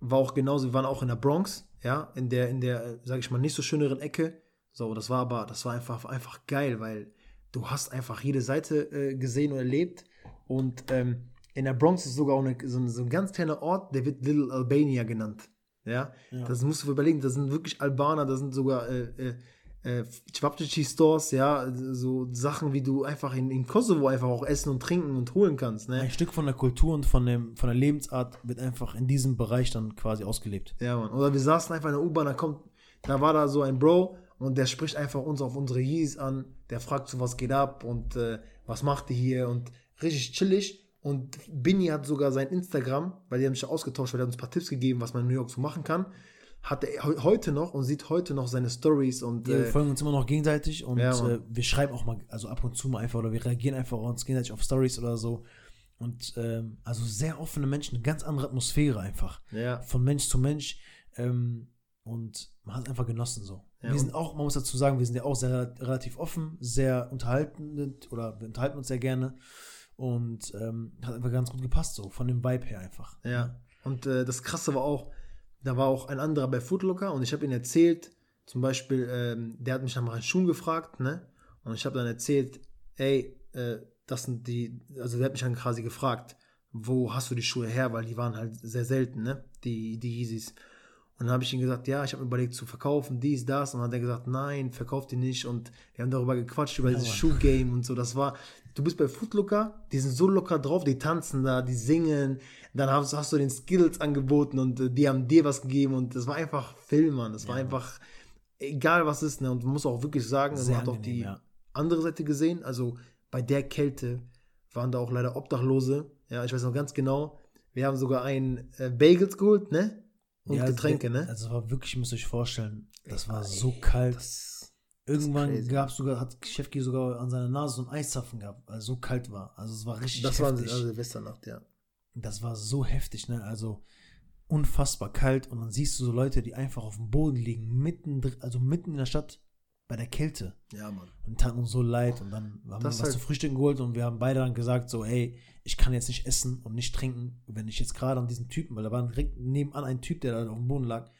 Speaker 1: war auch genauso, wir waren auch in der Bronx, ja, in der, in der, sag ich mal, nicht so schöneren Ecke. So, das war aber, das war einfach, einfach geil, weil du hast einfach jede Seite äh, gesehen und erlebt. Und ähm, in der Bronx ist sogar auch eine, so, so, ein ganz kleiner Ort, der wird Little Albania genannt. Ja, ja. das musst du überlegen, das sind wirklich Albaner, das sind sogar äh, äh, äh Stores, ja, so Sachen, wie du einfach in, in Kosovo einfach auch essen und trinken und holen kannst. Ne?
Speaker 2: Ein Stück von der Kultur und von, dem, von der Lebensart wird einfach in diesem Bereich dann quasi ausgelebt.
Speaker 1: Ja, Mann. Oder wir saßen einfach in der U-Bahn, da kommt, da war da so ein Bro, und der spricht einfach uns auf unsere Yeezys an, der fragt so, was geht ab und äh, was macht ihr hier und richtig chillig. Und Binny hat sogar sein Instagram, weil die haben sich ausgetauscht, weil er uns ein paar Tipps gegeben, was man in New York so machen kann. Hat er heute noch und sieht heute noch seine Stories und.
Speaker 2: Ja, wir äh, folgen uns immer noch gegenseitig und ja, äh, wir schreiben auch mal, also ab und zu mal einfach oder wir reagieren einfach uns gegenseitig auf Stories oder so. Und ähm, also sehr offene Menschen, eine ganz andere Atmosphäre einfach.
Speaker 1: Ja.
Speaker 2: Von Mensch zu Mensch. Ähm, und man hat es einfach genossen so. Ja, wir sind auch, man muss dazu sagen, wir sind ja auch sehr relativ offen, sehr unterhaltend oder wir unterhalten uns sehr gerne und ähm, hat einfach ganz gut gepasst, so von dem Vibe her einfach.
Speaker 1: Ja, und äh, das Krasse war auch, da war auch ein anderer bei Foodlocker und ich habe ihm erzählt, zum Beispiel, ähm, der hat mich nach meinen Schuhen gefragt, ne? Und ich habe dann erzählt, ey, äh, das sind die, also der hat mich dann quasi gefragt, wo hast du die Schuhe her, weil die waren halt sehr selten, ne? Die, die Yeezys. Und dann habe ich ihm gesagt, ja, ich habe mir überlegt zu verkaufen, dies, das. Und dann hat er gesagt, nein, verkauft die nicht. Und wir haben darüber gequatscht, über ja, dieses Schuhgame und so. Das war, du bist bei Footlooker, die sind so locker drauf, die tanzen da, die singen. Dann hast, hast du den Skills angeboten und äh, die haben dir was gegeben. Und das war einfach Film, Mann. Das ja. war einfach, egal was ist. Ne? Und man muss auch wirklich sagen, man hat auch die ja. andere Seite gesehen. Also bei der Kälte waren da auch leider Obdachlose. Ja, ich weiß noch ganz genau. Wir haben sogar einen äh, Bagels geholt, ne? Und ja, Getränke, ne?
Speaker 2: Also war wirklich, müsst ihr euch vorstellen, das war so kalt. Irgendwann gab es sogar, hat Chefki sogar an seiner Nase so einen Eiszapfen gehabt, weil es so kalt war. Also es war richtig
Speaker 1: das heftig. Das war Silvesternacht, ja.
Speaker 2: Das war so heftig, ne? Also unfassbar kalt und dann siehst du so Leute, die einfach auf dem Boden liegen, mitten, also mitten in der Stadt bei der Kälte.
Speaker 1: Ja, Mann.
Speaker 2: Und tat uns so leid und dann haben das wir was halt zu Frühstück geholt und wir haben beide dann gesagt so, ey, ich kann jetzt nicht essen und nicht trinken, wenn ich jetzt gerade an diesen Typen, weil da war direkt nebenan ein Typ, der da auf dem Boden lag,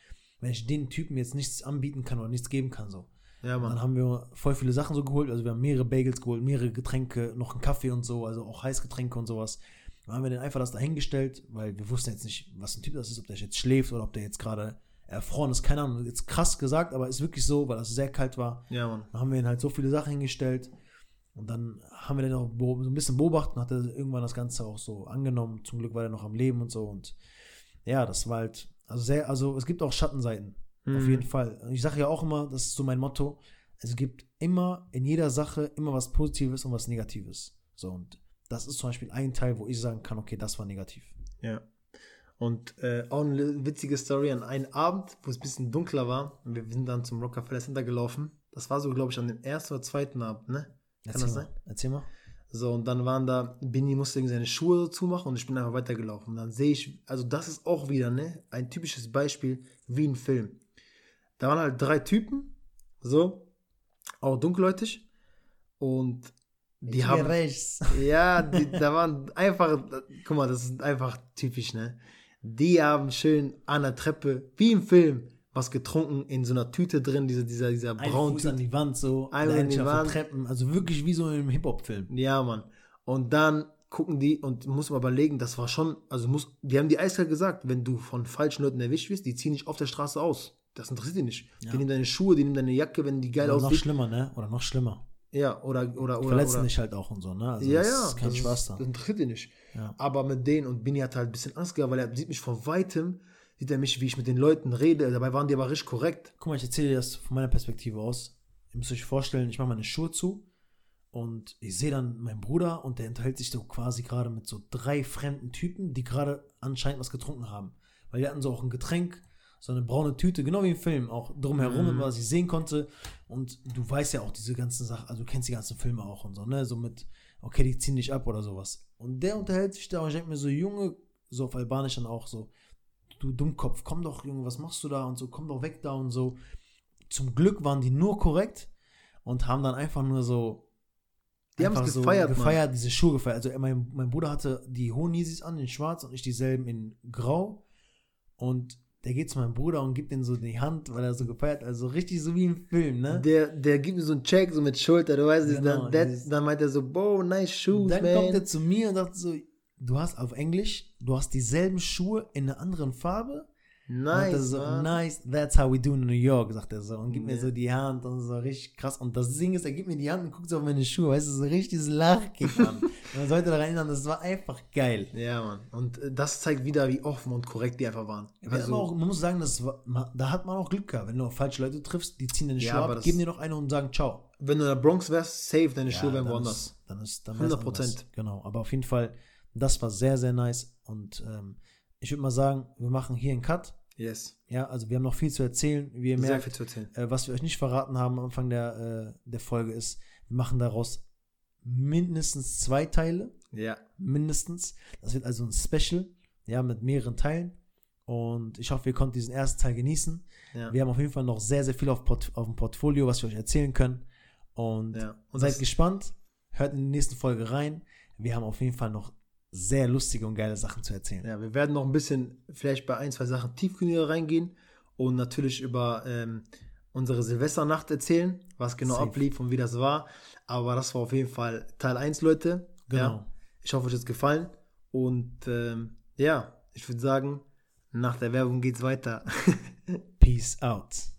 Speaker 2: wenn ich den Typen jetzt nichts anbieten kann oder nichts geben kann, so.
Speaker 1: Ja, Mann.
Speaker 2: Dann haben wir voll viele Sachen so geholt, also wir haben mehrere Bagels geholt, mehrere Getränke, noch einen Kaffee und so, also auch Heißgetränke und sowas. Dann haben wir den einfach das dahingestellt, weil wir wussten jetzt nicht, was ein Typ das ist, ob der jetzt schläft oder ob der jetzt gerade erfroren ist. Keine Ahnung, jetzt krass gesagt, aber ist wirklich so, weil das sehr kalt war.
Speaker 1: Ja, Mann.
Speaker 2: Dann haben wir ihn halt so viele Sachen hingestellt. Und dann haben wir den auch so ein bisschen beobachtet und hat er irgendwann das Ganze auch so angenommen. Zum Glück war er noch am Leben und so. Und ja, das war halt, also sehr, also es gibt auch Schattenseiten. Mhm. Auf jeden Fall. Ich sage ja auch immer, das ist so mein Motto. Es gibt immer in jeder Sache immer was Positives und was Negatives. So, und das ist zum Beispiel ein Teil, wo ich sagen kann, okay, das war negativ.
Speaker 1: Ja. Und äh, auch eine witzige Story an einem Abend, wo es ein bisschen dunkler war. Wir sind dann zum Rockefeller Center gelaufen Das war so, glaube ich, an dem ersten oder zweiten Abend, ne? Kann
Speaker 2: Erzähl
Speaker 1: das
Speaker 2: mal.
Speaker 1: sein?
Speaker 2: Erzähl mal.
Speaker 1: So, und dann waren da, Bini musste irgendwie seine Schuhe so zumachen und ich bin einfach weitergelaufen. Und dann sehe ich, also das ist auch wieder, ne, ein typisches Beispiel wie ein Film. Da waren halt drei Typen, so, auch dunkelhäutig. Und die
Speaker 2: Ich
Speaker 1: haben,
Speaker 2: rechts.
Speaker 1: ja, die, da waren einfach, guck mal, das ist einfach typisch, ne. Die haben schön an der Treppe, wie im Film, was getrunken, in so einer Tüte drin, diese, dieser, dieser
Speaker 2: Ein
Speaker 1: braunen
Speaker 2: Fuß an die Wand so,
Speaker 1: Einmal an die Wand.
Speaker 2: Treppen, also wirklich wie so in einem Hip-Hop-Film.
Speaker 1: Ja, Mann. Und dann gucken die und muss man überlegen, das war schon, also muss, die haben die eiskalt gesagt, wenn du von falschen Leuten erwischt wirst, die ziehen dich auf der Straße aus. Das interessiert die nicht.
Speaker 2: Ja.
Speaker 1: Die nehmen deine Schuhe, die nehmen deine Jacke, wenn die geil
Speaker 2: Oder noch schlimmer, ne? Oder noch schlimmer.
Speaker 1: Ja, oder, oder, oder.
Speaker 2: Verletzen
Speaker 1: oder.
Speaker 2: dich halt auch und so, ne? Also
Speaker 1: ja,
Speaker 2: das
Speaker 1: ja.
Speaker 2: ist kein
Speaker 1: das
Speaker 2: Spaß
Speaker 1: Das
Speaker 2: da.
Speaker 1: interessiert die nicht.
Speaker 2: Ja.
Speaker 1: Aber mit denen und Bini hat halt ein bisschen Angst gehabt, weil er sieht mich von weitem, sieht er mich, wie ich mit den Leuten rede. Dabei waren die aber richtig korrekt.
Speaker 2: Guck mal, ich erzähle dir das von meiner Perspektive aus. Ihr müsst euch vorstellen, ich mache meine Schuhe zu und ich sehe dann meinen Bruder und der unterhält sich so quasi gerade mit so drei fremden Typen, die gerade anscheinend was getrunken haben. Weil die hatten so auch ein Getränk, so eine braune Tüte, genau wie im Film, auch drumherum,
Speaker 1: Mhm.
Speaker 2: was ich sehen konnte. Und du weißt ja auch diese ganzen Sachen, also du kennst die ganzen Filme auch und so, ne? So mit, okay, die ziehen dich ab oder sowas. Und der unterhält sich da und ich denke mir so, Junge, so auf Albanisch dann auch so, du Dummkopf, komm doch, Junge, was machst du da und so, komm doch weg da und so. Zum Glück waren die nur korrekt und haben dann einfach nur so.
Speaker 1: Die haben es gefeiert, Mann.
Speaker 2: gefeiert, diese Schuhe gefeiert. Also mein, mein Bruder hatte die hohen Yeezys an in schwarz und ich dieselben in grau. Und der geht zu meinem Bruder und gibt ihm so die Hand, weil er so gefeiert, also richtig so wie im Film, ne?
Speaker 1: Der, der gibt mir so einen Check, so mit Schulter, du weißt,
Speaker 2: Genau,
Speaker 1: dann, dann meint er so, boah, nice shoes,
Speaker 2: dann
Speaker 1: man.
Speaker 2: kommt er zu mir und sagt so, du hast auf Englisch, du hast dieselben Schuhe in einer anderen Farbe.
Speaker 1: Nice,
Speaker 2: und so, nice, that's how we do in New York, sagt er so. Und gibt mir
Speaker 1: Ja.
Speaker 2: so die Hand und so richtig krass. Und das Ding ist, er gibt mir die Hand und guckt so auf meine Schuhe, weißt du, so richtig dieses Lachkick an. man sollte daran erinnern, das war einfach geil.
Speaker 1: Ja, Mann. Und äh, das zeigt wieder, wie offen und korrekt die einfach waren.
Speaker 2: Wir haben auch, man muss sagen, das war, ma- da hat man auch Glück gehabt. Wenn du falsche Leute triffst, die ziehen deine
Speaker 1: Ja,
Speaker 2: Schuhe
Speaker 1: aber
Speaker 2: ab, geben dir noch eine und sagen ciao.
Speaker 1: wenn du in der Bronx wärst, safe, deine Schuhe wären woanders.
Speaker 2: Ist, dann ist dann
Speaker 1: 100%.
Speaker 2: 100%. Genau, aber auf jeden Fall, das war sehr, sehr nice. Und ähm, ich würde mal sagen, wir machen hier einen Cut.
Speaker 1: Yes.
Speaker 2: Ja, also wir haben noch viel zu erzählen. Wie ihr
Speaker 1: Sehr
Speaker 2: merkt,
Speaker 1: viel zu erzählen.
Speaker 2: äh, was wir euch nicht verraten haben am Anfang der, äh, der Folge ist, wir machen daraus mindestens zwei Teile.
Speaker 1: Ja.
Speaker 2: Mindestens. Das wird also ein Special, ja, mit mehreren Teilen. Und ich hoffe, ihr konntet diesen ersten Teil genießen.
Speaker 1: Ja.
Speaker 2: Wir haben auf jeden Fall noch sehr, sehr viel auf, Port auf dem Portfolio, was wir euch erzählen können. Und
Speaker 1: ja. Und
Speaker 2: seid gespannt. Hört in die nächste Folge rein. Wir haben auf jeden Fall noch sehr lustige und geile Sachen zu erzählen.
Speaker 1: ja, wir werden noch ein bisschen vielleicht bei ein, zwei Sachen tiefgründiger reingehen und natürlich über ähm, unsere Silvesternacht erzählen, was genau
Speaker 2: Safe.
Speaker 1: ablief und wie das war. Aber das war auf jeden Fall Teil 1, Leute.
Speaker 2: Genau.
Speaker 1: Ja. Ich hoffe, euch hat es gefallen. Und ähm, ja, ich würde sagen, nach der Werbung geht's weiter.
Speaker 2: Peace out.